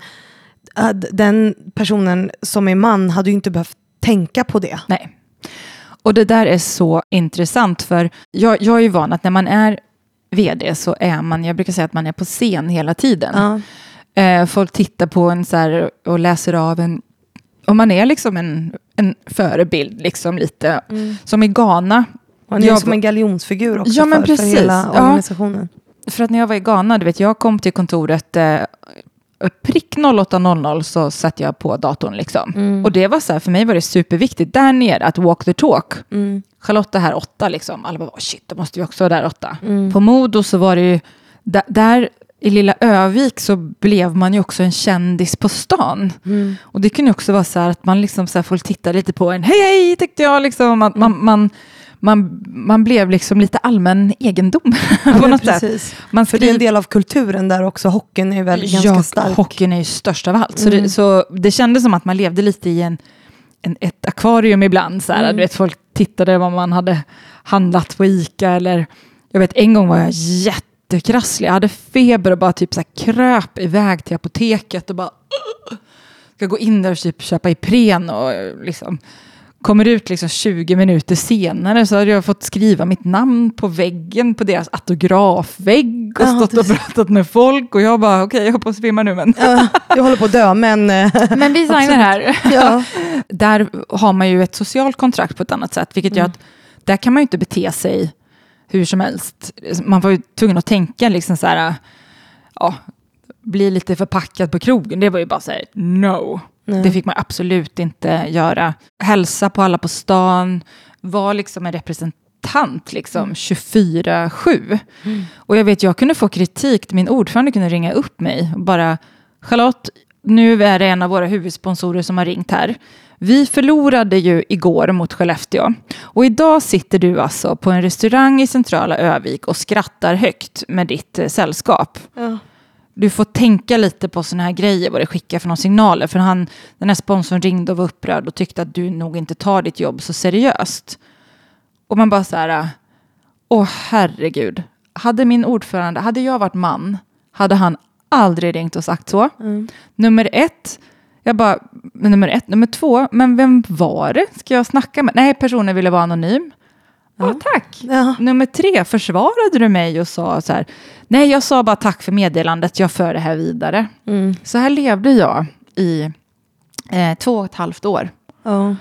Den personen som är man hade ju inte behövt tänka på det. Nej. Och det där är så intressant för jag, jag är ju van att när man är vd så är man, jag brukar säga att man är på scen hela tiden. Ja. Eh, folk tittar på en så här och läser av en, och man är liksom en, en förebild liksom lite. Som i Ghana, ni är Jag- som en galjonsfigur också Ja, men för, för precis. hela Ja. organisationen. för att när jag var i Ghana, du vet jag kom till kontoret eh, prick 08.00 så satte jag på datorn liksom. Mm. Och det var så här, för mig var det superviktigt där nere att walk the talk. Mm. Charlotta här åtta liksom. Alla bara, "Oh, shit, då måste vi också vara där åtta. Mm. På Modo så var det ju, där, där i lilla Övik så blev man ju också en kändis på stan. Mm. Och det kunde också vara så här att man liksom så här, folk tittade lite på en, hej hej tyckte jag liksom. Att man, man, man, man blev liksom lite allmän egendom Ja, på något sätt. Man För det är en del av kulturen där också. Hockeyn är väl ganska ja, stark. hockeyn är ju störst av allt. Så, Mm. det, så det kändes som att man levde lite i en, en, ett akvarium ibland. Så här. Mm. Du vet, folk tittade vad man hade handlat på Ica. Eller, jag vet, en gång var jag jättekrasslig. Jag hade feber och bara typ så kröp iväg till apoteket och bara "Ugh!" ska gå in där och typ köpa Ipren och liksom kommer ut liksom 20 minuter senare så hade jag fått skriva mitt namn på väggen på deras autografvägg och Ja, stått och pratat med folk och jag bara okej jag hoppas att svimma nu men Ja, jag håller på att dö, men... eh, men vi signar här. ja. Där har man ju ett socialt kontrakt på ett annat sätt vilket gör att där kan man ju inte bete sig hur som helst. Man var ju tvungen att tänka liksom så här ja, bli lite förpackad på krogen. Det var ju bara så här no. Nej. Det fick man absolut inte göra. Hälsa på alla på stan, var liksom en representant liksom 24-7. Och jag vet, jag kunde få kritik, min ordförande kunde ringa upp mig och bara Charlotte, nu är det en av våra huvudsponsorer som har ringt här. Vi förlorade ju igår mot Skellefteå och idag sitter du alltså på en restaurang i centrala Övik och skrattar högt med ditt eh, sällskap Ja. du får tänka lite på sådana här grejer, vad det skickar för några signaler. För han, den här sponsorn ringde och var upprörd och tyckte att du nog inte tar ditt jobb så seriöst. Och man bara så här, Åh herregud. Hade min ordförande, hade jag varit man, hade han aldrig ringt och sagt så. Mm. Nummer ett, jag bara, nummer ett, nummer två, men vem var det? Ska jag snacka med? Nej, personen ville vara anonym. Ja, tack. Ja. Nummer tre, försvarade du mig och sa så här, nej, jag sa bara tack för meddelandet, jag för det här vidare. Mm. Så här levde jag i eh, två och ett halvt år Ja.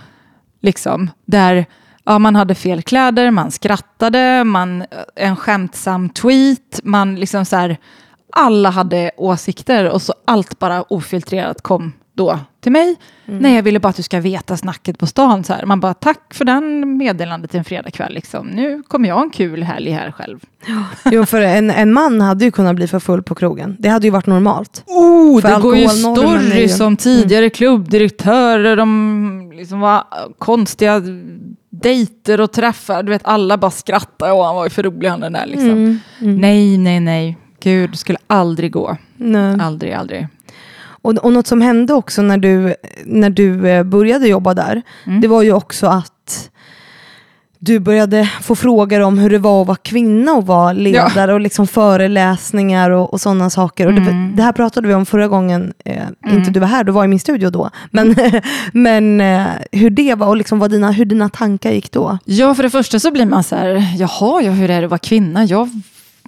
liksom, där ja, man hade fel kläder, man skrattade, man, en skämtsam tweet, man liksom så här, alla hade åsikter och så allt bara ofiltrerat kom då till mig. Nej, jag ville bara att du ska veta snacket på stan. Så här. Man bara, tack för den meddelandet en fredagkväll. Liksom. Nu kommer jag en kul helg här själv. Jo, för en, en man hade ju kunnat bli för full på krogen. Det hade ju varit normalt. Oh, För det går ju stories om tidigare klubbdirektörer, de liksom var konstiga dejter och träffar. Du vet, alla bara skrattar. Och han var ju för rolig han den där liksom. Mm. Mm. Nej, nej, nej. Gud, det skulle aldrig gå. Nej. Aldrig, aldrig. Och, och något som hände också när du, när du eh, började jobba där, Mm. det var ju också att du började få frågor om hur det var att vara kvinna och vara ledare och liksom föreläsningar och, och sådana saker. Och det, Mm. det här pratade vi om förra gången, eh, Mm. inte du var här, du var i min studio då. Men, men eh, hur det var och liksom vad dina, hur dina tankar gick då. Ja, för det första så blir man så här, jaha, ja, hur är det att vara kvinna? Jag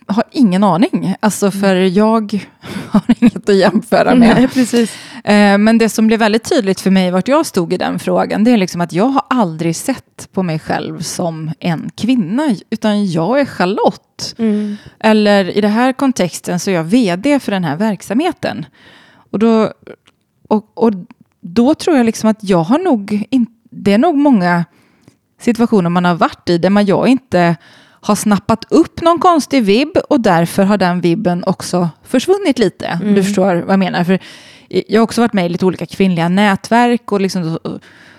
har ingen aning. Alltså, för jag har inget att jämföra med. precis. Eh, Men det som blev väldigt tydligt för mig vart jag stod i den frågan, det är liksom att jag har aldrig sett på mig själv som en kvinna, utan jag är Charlotte. Mm. Eller i den här kontexten så är jag vd för den här verksamheten. Och då, och, och då tror jag liksom att jag har nog, in, det är nog många situationer man har varit i där man jag inte har snappat upp någon konstig vibb och därför har den vibben också försvunnit lite. om Du förstår vad jag menar. För jag har också varit med i lite olika kvinnliga nätverk och liksom,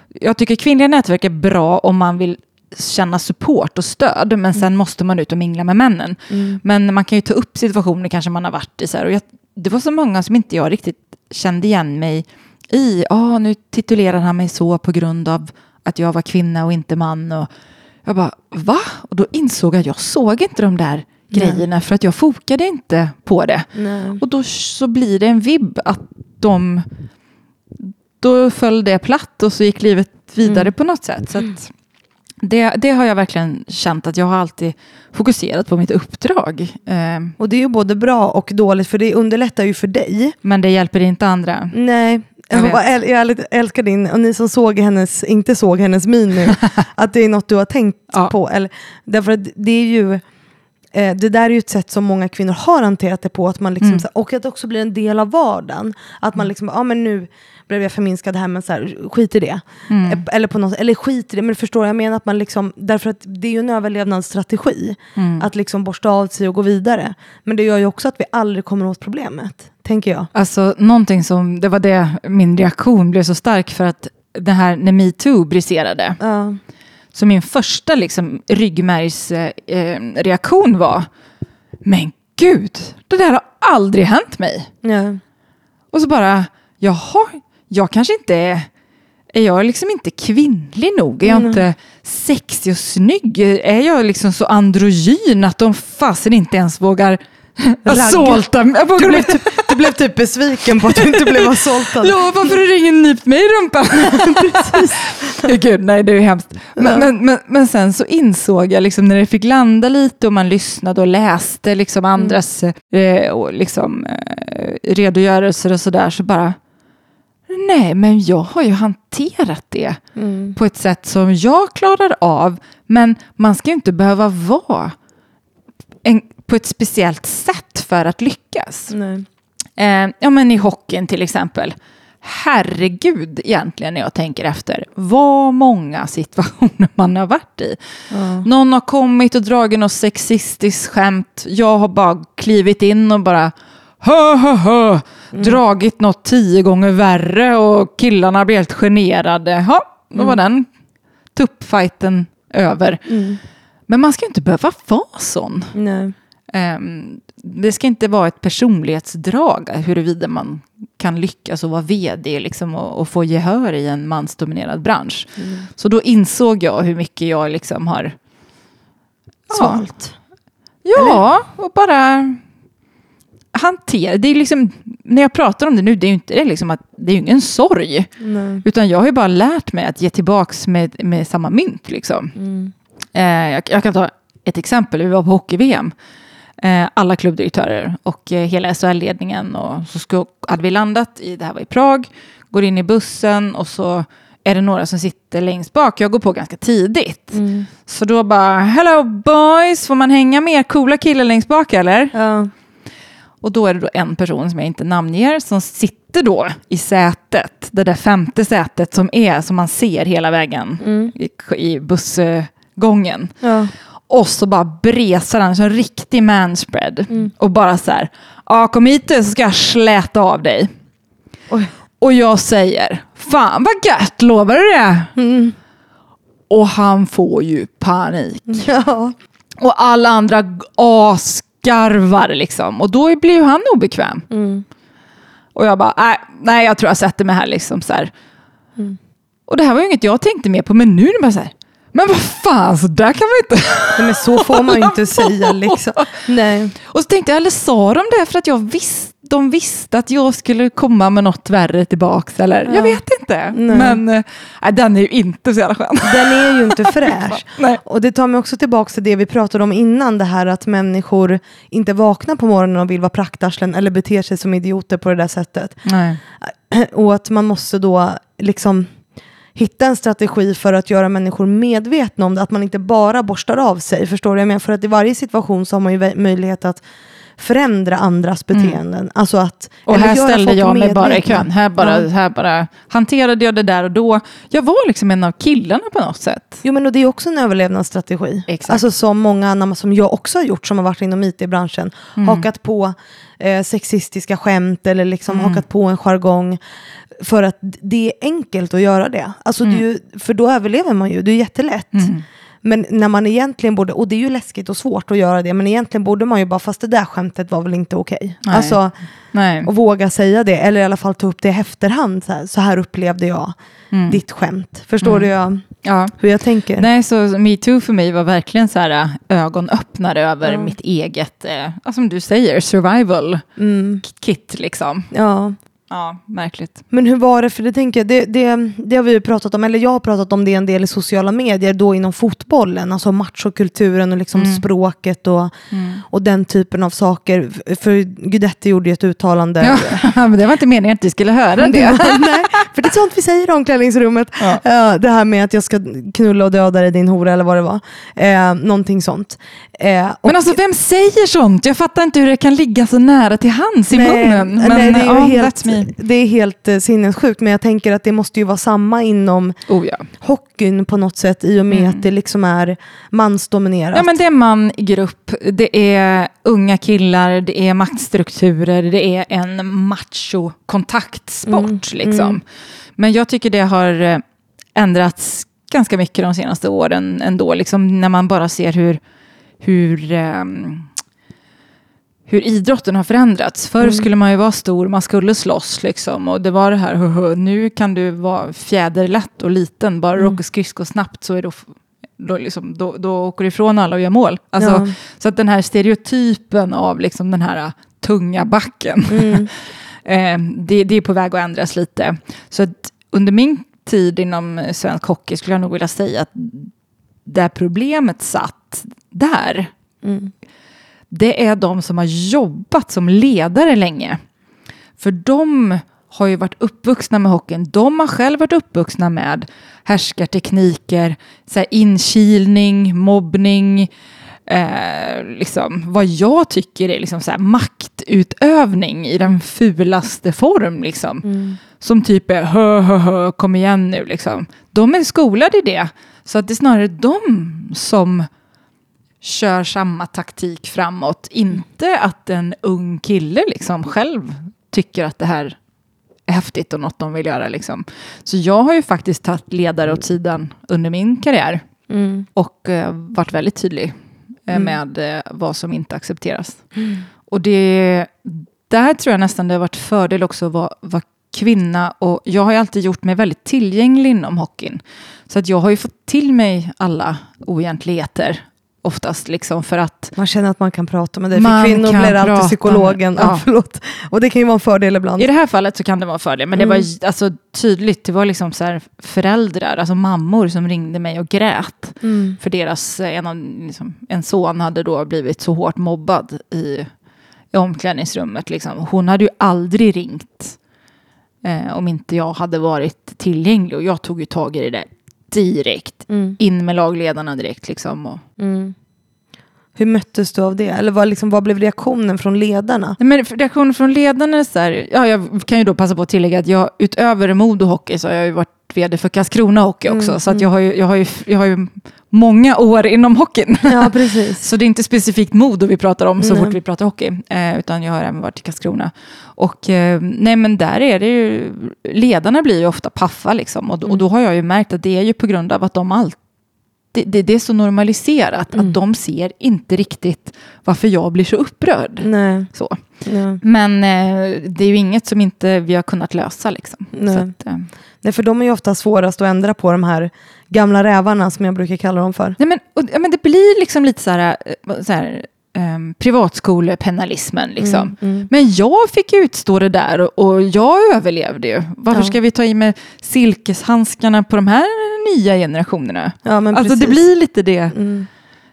jag tycker kvinnliga nätverk är bra om man vill känna support och stöd, men sen måste man ut och mingla med männen. Mm. Men man kan ju ta upp situationer kanske man har varit i. Så här, och jag, det var så många som inte jag riktigt kände igen mig i. Ah, nu titulerar han mig så på grund av att jag var kvinna och inte man. Och jag bara, va? Och då insåg jag att jag såg inte de där grejerna för att jag fokade inte på det. Nej. Och då så blir det en vibb att de... Då föll det platt och så gick livet vidare Mm. på något sätt. Så att det, det har jag verkligen känt att jag har alltid fokuserat på mitt uppdrag. Eh, Och det är ju både bra och dåligt för det underlättar ju för dig. men det hjälper inte andra. Nej, Jag bara, jag äl- älskar din, och ni som såg hennes, inte såg hennes min nu, att det är något du har tänkt Ja. på. Eller, därför att det är ju, eh, det där är ju ett sätt som många kvinnor har hanterat det på, att man liksom, Mm. och att det också blir en del av vardagen. Att man liksom, ja men nu blev jag förminskad här, men så här, skit i det. Mm. Eller, på något, eller skit i det, men förstår jag menar att man liksom, därför att det är ju en överlevnadsstrategi. Mm. Att liksom borsta av sig och gå vidare. Men det gör ju också att vi aldrig kommer åt problemet, tänker jag. Alltså någonting som, det var det min reaktion blev så stark för att det här när metoo briserade. Ja. Så min första liksom, ryggmärgsreaktion eh, reaktion var, men gud, det där har aldrig hänt mig. Ja. Och så bara, jaha, jag kanske inte är, är jag liksom inte kvinnlig nog? Är jag Mm. inte sexig och snygg? Är jag liksom så androgyn att de fasen inte ens vågar assaulta mig? Du, blev typ, du blev typ besviken på att du inte blev assaultad. Ja, varför har ingen nypt mig i rumpan? Gud, nej, det är hemskt. Men, men, men, men sen så insåg jag, liksom, när det fick landa lite och man lyssnade och läste liksom, andras eh, och, liksom, eh, redogörelser och sådär, så bara, nej, men jag har ju hanterat det Mm. på ett sätt som jag klarar av, men man ska ju inte behöva vara en, på ett speciellt sätt för att lyckas. Eh, ja, men i hockeyn till exempel. Herregud, egentligen när jag tänker efter, vad många situationer man har varit i. Ja. Någon har kommit och dragit något sexistiskt skämt. Jag har bara klivit in och bara hö, hö, hö, dragit något tio gånger värre och killarna blir helt generade. Ja, då var den tuppfighten över. Mm. Men man ska inte behöva vara sån. Nej. Ehm, det ska inte vara ett personlighetsdrag huruvida man kan lyckas och vara vd liksom, och, och få gehör i en mansdominerad bransch. Så då insåg jag hur mycket jag liksom har Svalt. Ja, och bara hantera. Det är liksom, när jag pratar om det nu, det är ju inte det liksom att det är ingen sorg. Nej. Utan jag har ju bara lärt mig att ge tillbaks med, med samma mynt. Liksom. Mm. Eh, jag, jag kan ta ett exempel. Vi var på hockey-VM. Eh, alla klubbdirektörer och eh, hela SHL-ledningen. Och så hade vi landat, i, det här var i Prag, går in i bussen och så är det några som sitter längst bak. Jag går på ganska tidigt. Mm. Så då bara, hello boys, får man hänga med er coola killar längst bak eller? Ja. Och då är det då en person som jag inte namnger som sitter då i sätet, det där femte sätet som är som man ser hela vägen Mm. i, i bussgången. Ja. Och så bara bresar han som en riktig manspread Mm. och bara så här, ja kom hit så ska jag släta av dig. Oj. Och jag säger, fan vad gött, lovar du det? Mm. Och han får ju panik. Ja. Och alla andra asgarvar liksom. Och då blir ju han obekväm. Mm. Och jag bara, nej, nej jag tror jag sätter mig här liksom så här. Mm. Och det här var ju inget jag tänkte mer på, men nu är det bara så här, men vad fan, så där kan man inte. Nej, men så får man ju inte säga liksom. Nej. Och så tänkte jag, eller sa de det för att jag visste, de visste att jag skulle komma med något värre tillbaks, eller Ja. jag vet inte. Nej. Men nej, den är ju inte så jävla skön. Den är ju inte fräsch. Och det tar mig också tillbaka till det vi pratade om innan, det här att människor inte vaknar på morgonen och vill vara praktarslen eller beter sig som idioter på det där sättet. Nej. Och att man måste då liksom hitta en strategi för att göra människor medvetna om det, att man inte bara borstar av sig. Förstår du? Jag menar, för att i varje situation så har man ju möjlighet att förändra andras beteenden. Alltså att, Och här ställde jag mig bara i kön. Här bara, Ja. här bara hanterade jag det där och då. Jag var liksom en av killarna på något sätt. Jo men och det är också en överlevnadsstrategi. Exakt. Alltså som många andra, som jag också har gjort som har varit inom IT-branschen. Mm. Hakat på eh, sexistiska skämt eller liksom Mm. hakat på en jargong. För att det är enkelt att göra det. Alltså det är ju, för då överlever man ju, det är jättelätt. Mm. Men när man egentligen borde, och det är ju läskigt och svårt att göra det, men egentligen borde man ju bara, fast det där skämtet var väl inte okej. Nej. Alltså, Nej. och våga säga det, eller i alla fall ta upp det i efterhand. Så här, så här upplevde jag Mm. ditt skämt. Förstår du jag, Ja. hur jag tänker? Nej, så metoo för mig var verkligen så här äh, ögonöppnare över Ja. mitt eget, eh, som du säger, survival Mm, kit liksom. ja. Ja, märkligt. Men hur var det, för det tänker jag, det, det, det har vi ju pratat om, eller jag har pratat om det en del i sociala medier, då inom fotbollen, alltså machokulturen och liksom Mm. språket och, och den typen av saker. För Guidetti gjorde ju ett uttalande. Ja, men det var inte meningen att du skulle höra det. Nej, för det är sånt vi säger i omklädningsrummet. Ja. Eh, det här med att jag ska knulla och döda dig din hora eller vad det var. Uh, någonting sånt. Och- Men alltså vem säger sånt? Jag fattar inte hur det kan ligga så nära till hands i Nej, munnen. Men nej, det är ju ja, helt, det är helt uh, sinnessjukt, men jag tänker att det måste ju vara samma inom Oh, ja. hockeyn på något sätt i och med Mm. att det liksom är mansdominerat. ja, men det är man i grupp, det är unga killar, det är maktstrukturer, det är en macho-kontaktsport. Mm, Liksom. mm. Men jag tycker det har eh, ändrats ganska mycket de senaste åren ändå. Liksom när man bara ser hur, hur, ehm, hur idrotten har förändrats. Förr Mm. skulle man ju vara stor, man skulle slåss liksom. Och det var det här, "Hö, hö." nu kan du vara fjäderlätt och liten. Bara Mm. du åker skridskor snabbt så är då, då, liksom, då, då åker du ifrån alla och gör mål. Alltså, Ja. Så att den här stereotypen av liksom den här äh, tunga backen, Mm. eh, det, det är på väg att ändras lite. Så under min tid inom svensk hockey skulle jag nog vilja säga att där problemet satt där, Mm. Det är de som har jobbat som ledare länge. För de har ju varit uppvuxna med hockeyn. De har själv varit uppvuxna med härskartekniker, så här inkilning, mobbning, eh, liksom, vad jag tycker är liksom så här maktutövning i den fulaste form. Liksom. Mm. Som typ är hö, hö, hö, kom igen nu. Liksom. De är skolade i det. Så att det är snarare de som kör samma taktik framåt. Inte att en ung kille liksom själv tycker att det här är häftigt och något de vill göra. Liksom. Så jag har ju faktiskt tagit ledare åt sidan under min karriär Mm. och eh, varit väldigt tydlig eh, Mm. med eh, vad som inte accepteras. Och det, där tror jag nästan det har varit fördel också att vara, vara kvinna och jag har ju alltid gjort mig väldigt tillgänglig inom hockeyn. Så att jag har ju fått till mig alla oegentligheter oftast. Liksom, för att Man känner att man kan prata med dig. För kvinnor blir alltid prata psykologen. med- Ja. ja. Och det kan ju vara en fördel ibland. I det här fallet så kan det vara en fördel, men det Mm. var alltså, tydligt, det var liksom så här föräldrar, alltså mammor som ringde mig och grät. Mm. För deras, eh, en, av, liksom, en son hade då blivit så hårt mobbad i, i omklädningsrummet. Liksom. Hon hade ju aldrig ringt eh, om inte jag hade varit tillgänglig. Och jag tog ju tag i det där direkt. Mm. In med lagledarna direkt. Liksom, och, Mm. Hur möttes du av det? Eller vad, liksom, vad blev reaktionen från ledarna? Nej, men reaktionen från ledarna är så här, ja, jag kan ju då passa på att tillägga att jag utöver Modo Hockey så har jag ju varit vd för Karlskrona Hockey också. Mm, så att jag, har ju, jag, har ju, jag har ju många år inom hockeyn. Ja, precis. Så det är inte specifikt Modo vi pratar om så Nej. fort vi pratar hockey. Eh, utan jag har även varit i Karlskrona. Och eh, nej men där är det ju, ledarna blir ju ofta paffa liksom. Och, och då har jag ju märkt att det är ju på grund av att de alltid det, det, det är så normaliserat Mm. att de ser inte riktigt varför jag blir så upprörd. Nej. Så. Nej. Men eh, det är ju inget som inte vi har kunnat lösa. Liksom. Nej. Att, eh, Nej, för de är ju ofta svårast att ändra på de här gamla rävarna som jag brukar kalla dem för. nej men, och, ja, men det blir liksom lite så här, eh, så här um, privatskolepenalismen. Liksom. Mm, mm. Men jag fick utstå det där och, och jag överlevde ju. Varför Ja. ska vi ta i med silkeshandskarna på de här nya generationerna? Ja, men Alltså det precis. blir lite det, Mm.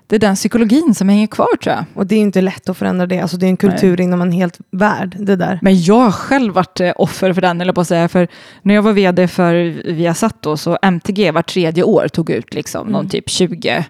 det är den psykologin som hänger kvar tror jag. Och det är inte lätt att förändra det. Alltså, det är en kultur inom en helt värld, det där. Men jag har själv varit eh, offer för den, eller på att säga. För när jag var vd för Viasat då, så MTG var tredje år tog ut liksom någon typ 20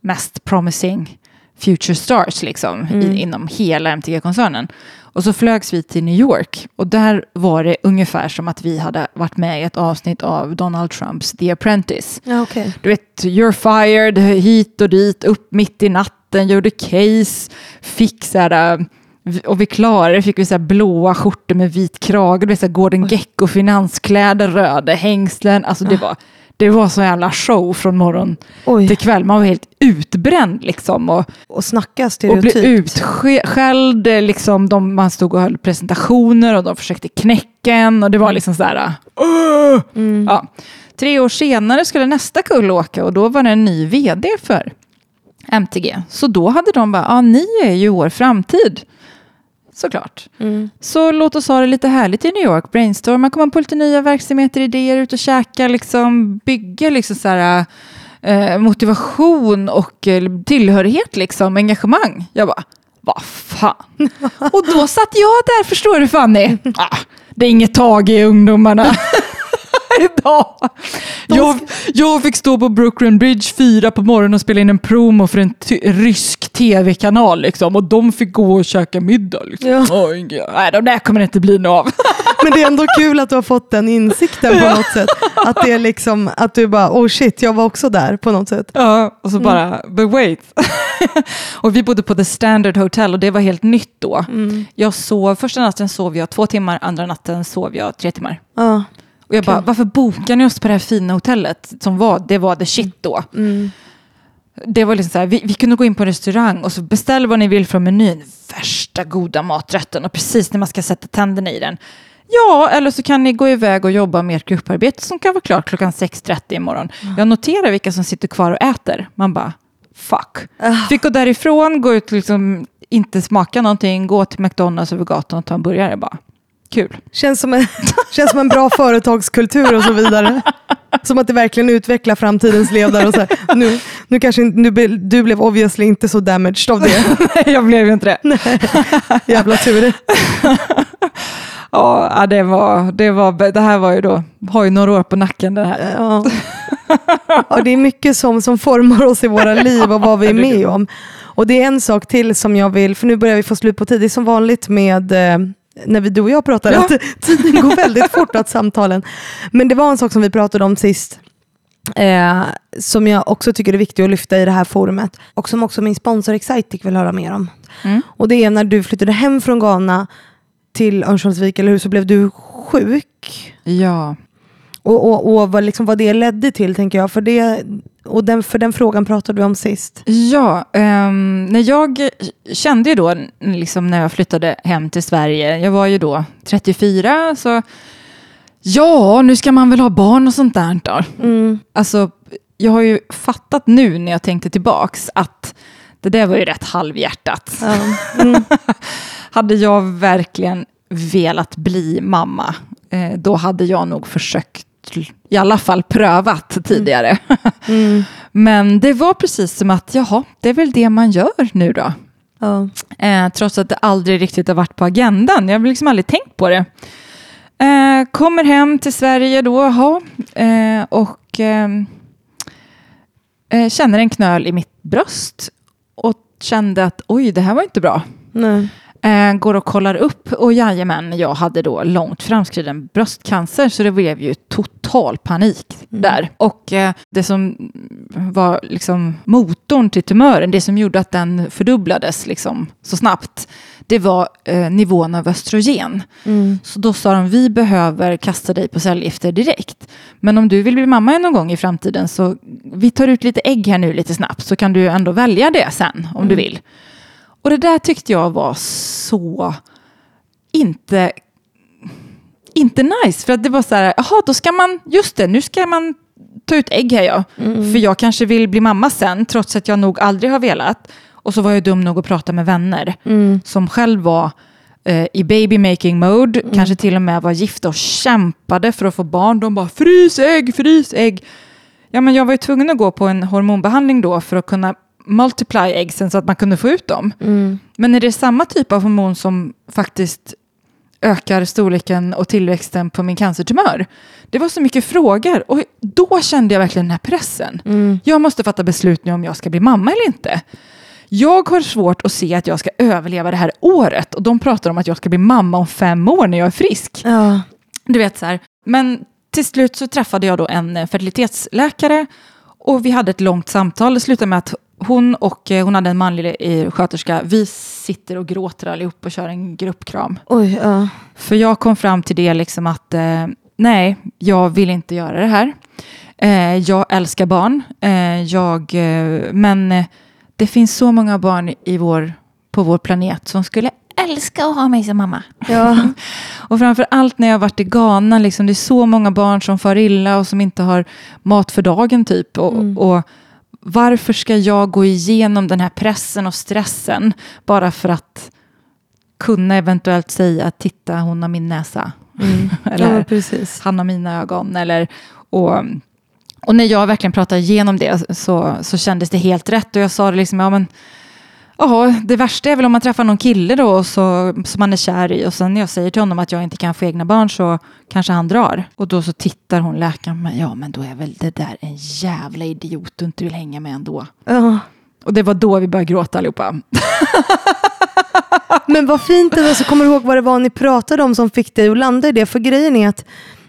mest promising future stars liksom, i, inom hela MTG-koncernen. Och så flögs vi till New York och där var det ungefär som att vi hade varit med i ett avsnitt av Donald Trumps The Apprentice. Ja, okej. Du vet, you're fired, hit och dit, upp mitt i natten, gjorde case, fick så här, äh, och vi klarade fick vi så blåa skjortor med vit krage, så Gordon Gecko finanskläder, röda hängslen, alltså det var, det var så jävla show från morgon Oj. till kväll, man var helt utbränd liksom och, Och snacka och blev stereotypt. utskälld, liksom, de, man stod och höll presentationer och de försökte knäcka en och det var liksom så här, "Åh!" Mm. Ja. Tre år senare skulle nästa kull åka och då var det en ny vd för MTG. Så då hade de bara, ja ni är ju vår framtid. Såklart. Mm. Så låt oss ha det lite härligt i New York, brainstorma, komma på lite nya verksamheter, idéer, ut och käka, liksom, bygga liksom så här, eh, motivation och eh, tillhörighet, liksom, engagemang. Jag bara, vad fan. och då satt jag där, förstår du Fanny? Ah, det är inget tag i ungdomarna. Idag. Jag, jag fick stå på Brooklyn Bridge fyra på morgonen och spela in en promo för en rysk tv-kanal. Liksom, och de fick gå och käka middag. Liksom. Ja. Oj, nej, de där kommer det inte bli något av. Men det är ändå kul att du har fått den insikten på något sätt. Att det är liksom, att du bara, oh shit, jag var också där på något sätt. Ja, och så bara, but wait. och vi bodde på The Standard Hotel och det var helt nytt då. Jag sov, första natten sov jag två timmar, andra natten sov jag tre timmar. Ja. Och jag bara, varför bokar ni oss på det här fina hotellet? Som var, det var the shit då. Mm. Det var liksom så här, vi, vi kunde gå in på en restaurang och så beställ vad ni vill från menyn. Värsta goda maträtten och precis när man ska sätta tänderna i den. Ja, eller så kan ni gå iväg och jobba med ert grupparbete som kan vara klart klockan 6.30 imorgon. Jag noterar vilka som sitter kvar och äter. Man bara, fuck. Fick gå därifrån, gå ut liksom inte smaka någonting, gå till McDonalds över gatan och ta en burgare. Bara, kul. Känns, som en, känns som en bra företagskultur och så vidare. Som att det verkligen utvecklar framtidens ledare. Och så här, nu, nu kanske nu, du blev obviously inte så damaged av det. jag blev ju inte det. Jävla tur. Ja, det, var, det, var, det här var ju då, har ju några år på nacken det här. Ja. Ja, det är mycket som, som formar oss i våra liv och vad vi är med om. Och det är en sak till som jag vill, för nu börjar vi få slut på tid. Det är som vanligt med eh, när vi, du och jag pratar, Ja. att tiden går väldigt fort att samtalen. Men det var en sak som vi pratade om sist, eh, som jag också tycker är viktigt att lyfta i det här forumet. Och som också min sponsor Excitic vill höra mer om. Mm. Och det är när du flyttade hem från Ghana till Örnsköldsvik, eller hur, så blev du sjuk. Ja. Och, och, och vad, liksom, vad det ledde till, tänker jag. För, det, och den, för den frågan pratade vi om sist. Ja, ehm, när jag kände ju då, liksom när jag flyttade hem till Sverige, jag var ju då 34, så ja, nu ska man väl ha barn och sånt där. Då. Mm. Alltså, jag har ju fattat nu när jag tänkte tillbaks att det där var ju rätt halvhjärtat. Ja. Mm. Hade jag verkligen velat bli mamma, eh, då hade jag nog försökt, i alla fall prövat tidigare. Mm. Men det var precis som att, jaha, det är väl det man gör nu då. Ja. Eh, trots att det aldrig riktigt har varit på agendan. Jag har liksom aldrig tänkt på det. Eh, kommer hem till Sverige då, jaha, eh, och ehm, eh, känner en knöl i mitt bröst och kände att oj, det här var inte bra. Nej. Eh, går och kollar upp och jajamän, jag hade då långt framskriden bröstcancer så det blev ju total panik där. Och eh, det som var liksom motorn till tumören, det som gjorde att den fördubblades liksom så snabbt, det var eh, nivån av östrogen. Mm. Så då sa de, vi behöver kasta dig på cellgifter direkt. Men om du vill bli mamma någon gång i framtiden så vi tar ut lite ägg här nu lite snabbt så kan du ändå välja det sen om du vill. Och det där tyckte jag var så inte, inte nice. För att det var så här, jaha, då ska man, just det, nu ska man ta ut ägg här ja. För jag kanske vill bli mamma sen, trots att jag nog aldrig har velat. Och så var jag dum nog att prata med vänner som själv var eh, i baby making mode, kanske till och med var gifta och kämpade för att få barn. De bara frys ägg, frys ägg. Ja, men jag var ju tvungen att gå på en hormonbehandling då för att kunna multiply äggsen så att man kunde få ut dem. Mm. Men är det samma typ av hormon som faktiskt ökar storleken och tillväxten på min cancertumör? Det var så mycket frågor och då kände jag verkligen den här pressen. Mm. Jag måste fatta beslut nu om jag ska bli mamma eller inte. Jag har svårt att se att jag ska överleva det här året och de pratar om att jag ska bli mamma om fem år när jag är frisk. Ja. Du vet så här. Men till slut så träffade jag då en fertilitetsläkare och vi hade ett långt samtal. Det slutade med att hon och eh, hon hade en manlig eh, sköterska. Vi sitter och gråter allihop och kör en gruppkram. Oj, ja. För jag kom fram till det liksom att eh, nej, jag vill inte göra det här. Eh, jag älskar barn, eh, jag, men det finns så många barn i vår, på vår planet som skulle älska att ha mig som mamma. Ja. Och framför allt när jag varit i Ghana, liksom, det är så många barn som far illa och som inte har mat för dagen typ. Och, Mm. och varför ska jag gå igenom den här pressen och stressen bara för att kunna eventuellt säga titta hon har min näsa. Mm. Eller ja, precis. han har mina ögon. Eller, och, och när jag verkligen pratade igenom det så, så kändes det helt rätt. Och jag sa det liksom, ja men Ja, det värsta är väl om man träffar någon kille då och så, som man är kär i och sen när jag säger till honom att jag inte kan få egna barn så kanske han drar. Och då så tittar hon läkaren men ja men då är väl det där en jävla idiot du inte vill hänga med ändå. Ja. Och det var då vi började gråta allihopa. Men vad fint det var, så kommer du ihåg vad det var ni pratade om som fick dig att landa i det? För grejen är att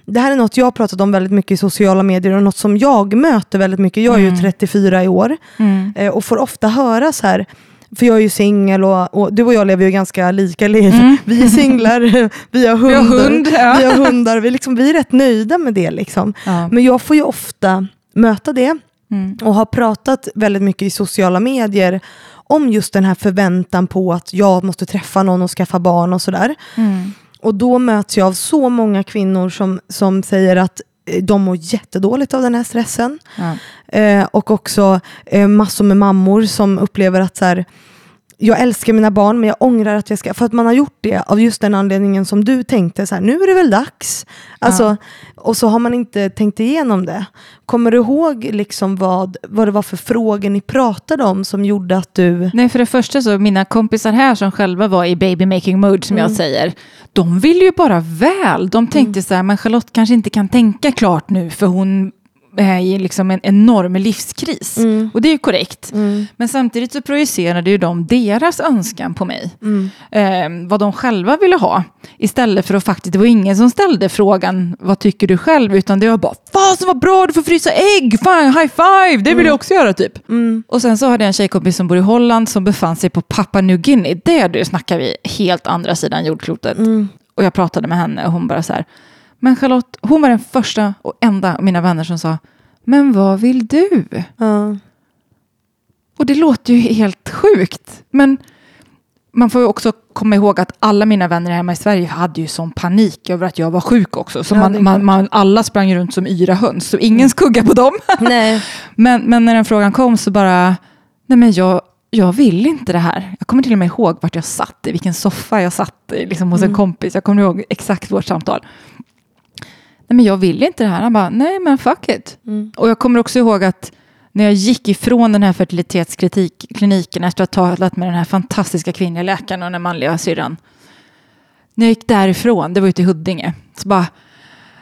det här är något jag har pratat om väldigt mycket i sociala medier och något som jag möter väldigt mycket. Jag är ju 34 i år eh, och får ofta höra så här, för jag är ju singel och, och du och jag lever ju ganska lika liv. Vi är singlar, vi har hundar, har hund, ja. vi, har hundar vi, liksom, vi är rätt nöjda med det. Liksom. Ja. Men jag får ju ofta möta det Mm. och har pratat väldigt mycket i sociala medier om just den här förväntan på att jag måste träffa någon och skaffa barn och sådär. Mm. Och då möts jag av så många kvinnor som, som säger att de mår jättedåligt av den här stressen. Ja. Eh, och också eh, massor med mammor som upplever att så här, jag älskar mina barn men jag ångrar att jag ska, för att man har gjort det av just den anledningen som du tänkte, så här, nu är det väl dags. Alltså, Och så har man inte tänkt igenom det. Kommer du ihåg liksom vad, vad det var för frågor ni pratade om som gjorde att du... Nej, för det första så mina kompisar här som själva var i baby making mode som jag säger, de vill ju bara väl. De tänkte så här, men Charlotte kanske inte kan tänka klart nu för hon i liksom en enorm livskris. Och det är ju korrekt. Men samtidigt så projicerade ju de deras önskan på mig. Eh, vad de själva ville ha. Istället för att faktiskt, det var ingen som ställde frågan, vad tycker du själv? Utan det var bara, fasen vad bra, du får frysa ägg, fan high five, det vill jag också göra typ. Och sen så hade jag en tjejkompis som bor i Holland som befann sig på Papua New Guinea. Det du snackar vi helt andra sidan jordklotet. Och jag pratade med henne och hon bara så här, men Charlotte, hon var den första och enda av mina vänner som sa, men vad vill du? Ja. Och det låter ju helt sjukt. Men man får ju också komma ihåg att alla mina vänner hemma i Sverige hade ju sån panik över att jag var sjuk också. Så Ja, man, man, man, alla sprang runt som yra höns. Så ingen skugga på dem. Nej. men, men när den frågan kom så bara, nej men jag jag vill inte det här. Jag kommer till och med ihåg vart jag satt, i vilken soffa jag satt i, liksom hos en kompis. Jag kommer ihåg exakt vårt samtal. Nej, men jag vill inte det här. Han bara, nej men fuck it. Och jag kommer också ihåg att när jag gick ifrån den här fertilitetskliniken efter att ha talat med den här fantastiska kvinnliga läkaren och den manliga syrran. När jag gick därifrån, det var ute i Huddinge, så bara,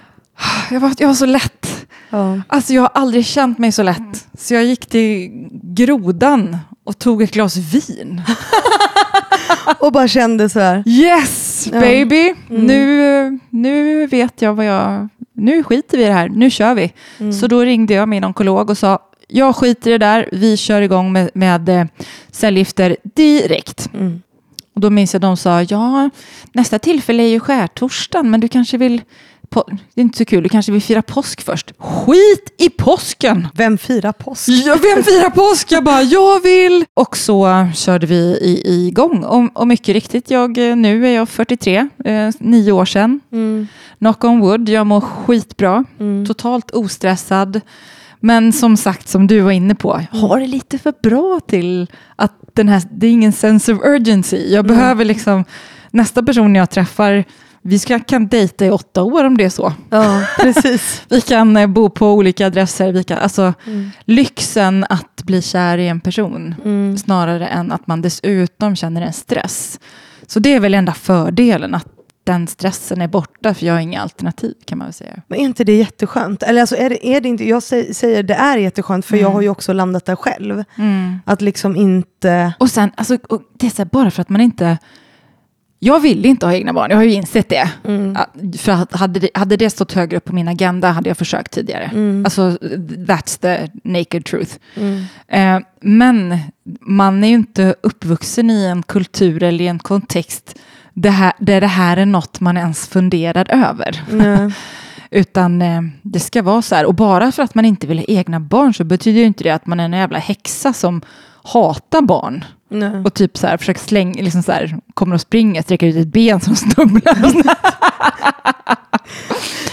jag var, jag var så lätt. Ja. Alltså jag har aldrig känt mig så lätt. Så jag gick till grodan och tog ett glas vin. Och bara kände så här. Yes baby! Nu, nu vet jag vad jag... Nu skiter vi i det här, nu kör vi. Så då ringde jag min onkolog och sa, jag skiter i det där, vi kör igång med, med eh, cellgifter direkt. Mm. Och då minns jag de sa, ja, nästa tillfälle är ju skärtorsdagen, men du kanske vill... Det är inte så kul, du kanske vill fira påsk först. Skit i påsken! Vem firar påsk? Ja, vem firar påsk? Jag bara, jag vill! Och så körde vi i, igång. Och, och mycket riktigt, jag, eh, nu är jag 43, eh, nio år sedan. Mm. Knock on wood, jag mår skitbra. Totalt ostressad. Men som sagt, som du var inne på, jag har det lite för bra till att den här, det är ingen sense of urgency. Jag behöver liksom, nästa person jag träffar, vi ska, kan dejta i åtta år om det är så. Ja, precis. Vi kan eh, bo på olika adresser. Vi kan, alltså, Lyxen att bli kär i en person snarare än att man dessutom känner en stress. Så det är väl enda fördelen att den stressen är borta för jag har inga alternativ kan man väl säga. Men är inte det jätteskönt? Eller alltså är det, är det inte, jag sä- säger det är jätteskönt för jag har ju också landat där själv. Att liksom inte... Och sen, alltså, och det är här, bara för att man inte... Jag vill inte ha egna barn, jag har ju insett det. Att- För att hade det, hade det stått högre upp på min agenda hade jag försökt tidigare. Alltså, that's the naked truth. Eh, men man är ju inte uppvuxen i en kultur eller i en kontext det här, där det här är något man ens funderar över. Nej. Utan eh, det ska vara så här. Och bara för att man inte vill ha egna barn så betyder ju inte det att man är en jävla häxa som hatar barn. Nej. Och typ så här, försöker slänga, liksom så här, kommer och springer, sträcker ut ett ben som snubblar.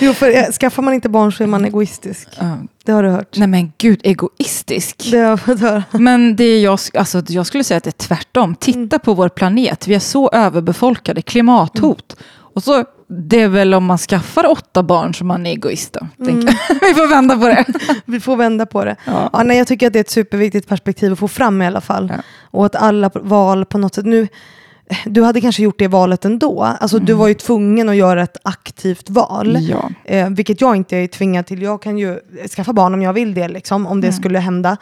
Jo, för eh, skaffar man inte barn så är man egoistisk. Ja. Det har du hört. Nej men gud, egoistisk. Det har jag fått höra. Men det är jag, alltså, jag skulle säga att det är tvärtom. Titta på vår planet, vi är så överbefolkade, klimathot. Och så, det är väl om man skaffar åtta barn som man är egoist då. jag. vi får vända på det. Vi får vända på det. Ja. Ja, nej, jag tycker att det är ett superviktigt perspektiv att få fram i alla fall. Ja. Och att alla val på något sätt... Nu, du hade kanske gjort det valet ändå. Alltså, Du var ju tvungen att göra ett aktivt val. Ja. Eh, vilket jag inte är tvingad till. Jag kan ju skaffa barn om jag vill det, liksom, om det skulle hända.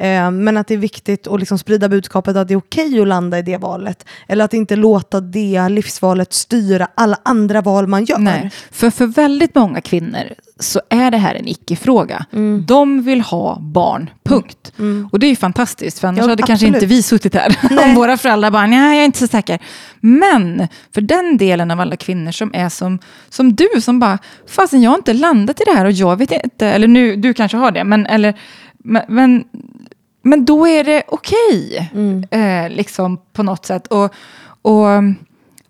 Eh, men att det är viktigt att liksom sprida budskapet att det är okej att landa i det valet. Eller att inte låta det livsvalet styra alla andra val man gör. Nej, för för väldigt många kvinnor så är det här en icke-fråga. De vill ha barn, punkt. Och det är ju fantastiskt, för annars Ja, hade kanske absolut. inte vi suttit här. Om våra föräldrar bara, nej jag är inte så säker. Men för den delen av alla kvinnor som är som, som du, som bara, fasen jag har inte landat i det här och jag vet inte, eller nu, du kanske har det, men, eller, men, men, men då är det okej, eh, liksom på något sätt. Och, och,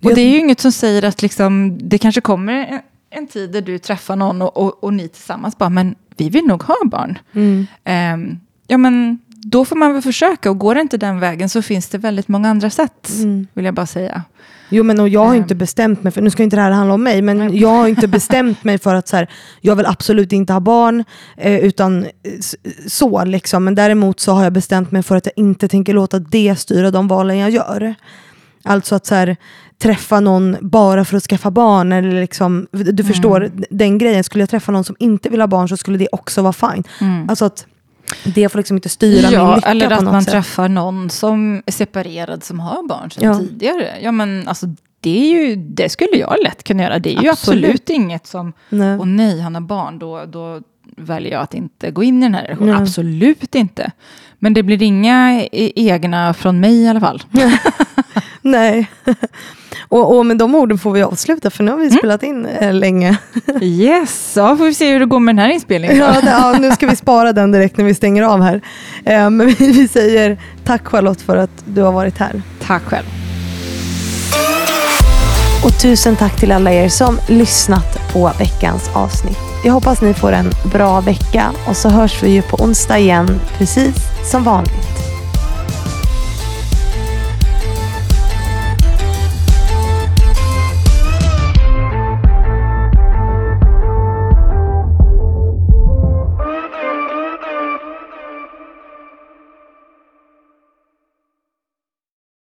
och det är ju inget som säger att liksom, det kanske kommer en, en tid där du träffar någon och, och, och ni tillsammans bara, men vi vill nog ha barn. Ehm, ja, men då får man väl försöka och går det inte den vägen så finns det väldigt många andra sätt, vill jag bara säga. Jo men och jag har Ehm. inte bestämt mig för, nu ska inte det här handla om mig, men jag har inte bestämt mig för att så här, jag vill absolut inte ha barn, eh, utan så liksom. Men däremot så har jag bestämt mig för att jag inte tänker låta det styra de valen jag gör. Alltså att så här, träffa någon bara för att skaffa barn, eller liksom, du förstår den grejen. Skulle jag träffa någon som inte vill ha barn så skulle det också vara fine. Alltså att det får liksom inte styra min Ja, lycka eller att man sätt. träffar någon som är separerad som har barn sedan Ja. tidigare. Ja, men alltså, det, är ju, det skulle jag lätt kunna göra. Det är ju Absolut. absolut inget som, Nej. och nej, han har barn, då, då väljer jag att inte gå in i den här relationen. Nej. Absolut inte. Men det blir inga e- egna från mig i alla fall. Nej. och, och med de orden får vi avsluta för nu har vi Mm. spelat in eh, länge. Yes, ja, får vi se hur det går med den här inspelningen. ja, det, ja, nu ska vi spara den direkt när vi stänger av här. Eh, men vi, vi säger tack Charlotte för att du har varit här. Tack själv. Och tusen tack till alla er som lyssnat på veckans avsnitt. Jag hoppas ni får en bra vecka och så hörs vi ju på onsdag igen precis som vanligt.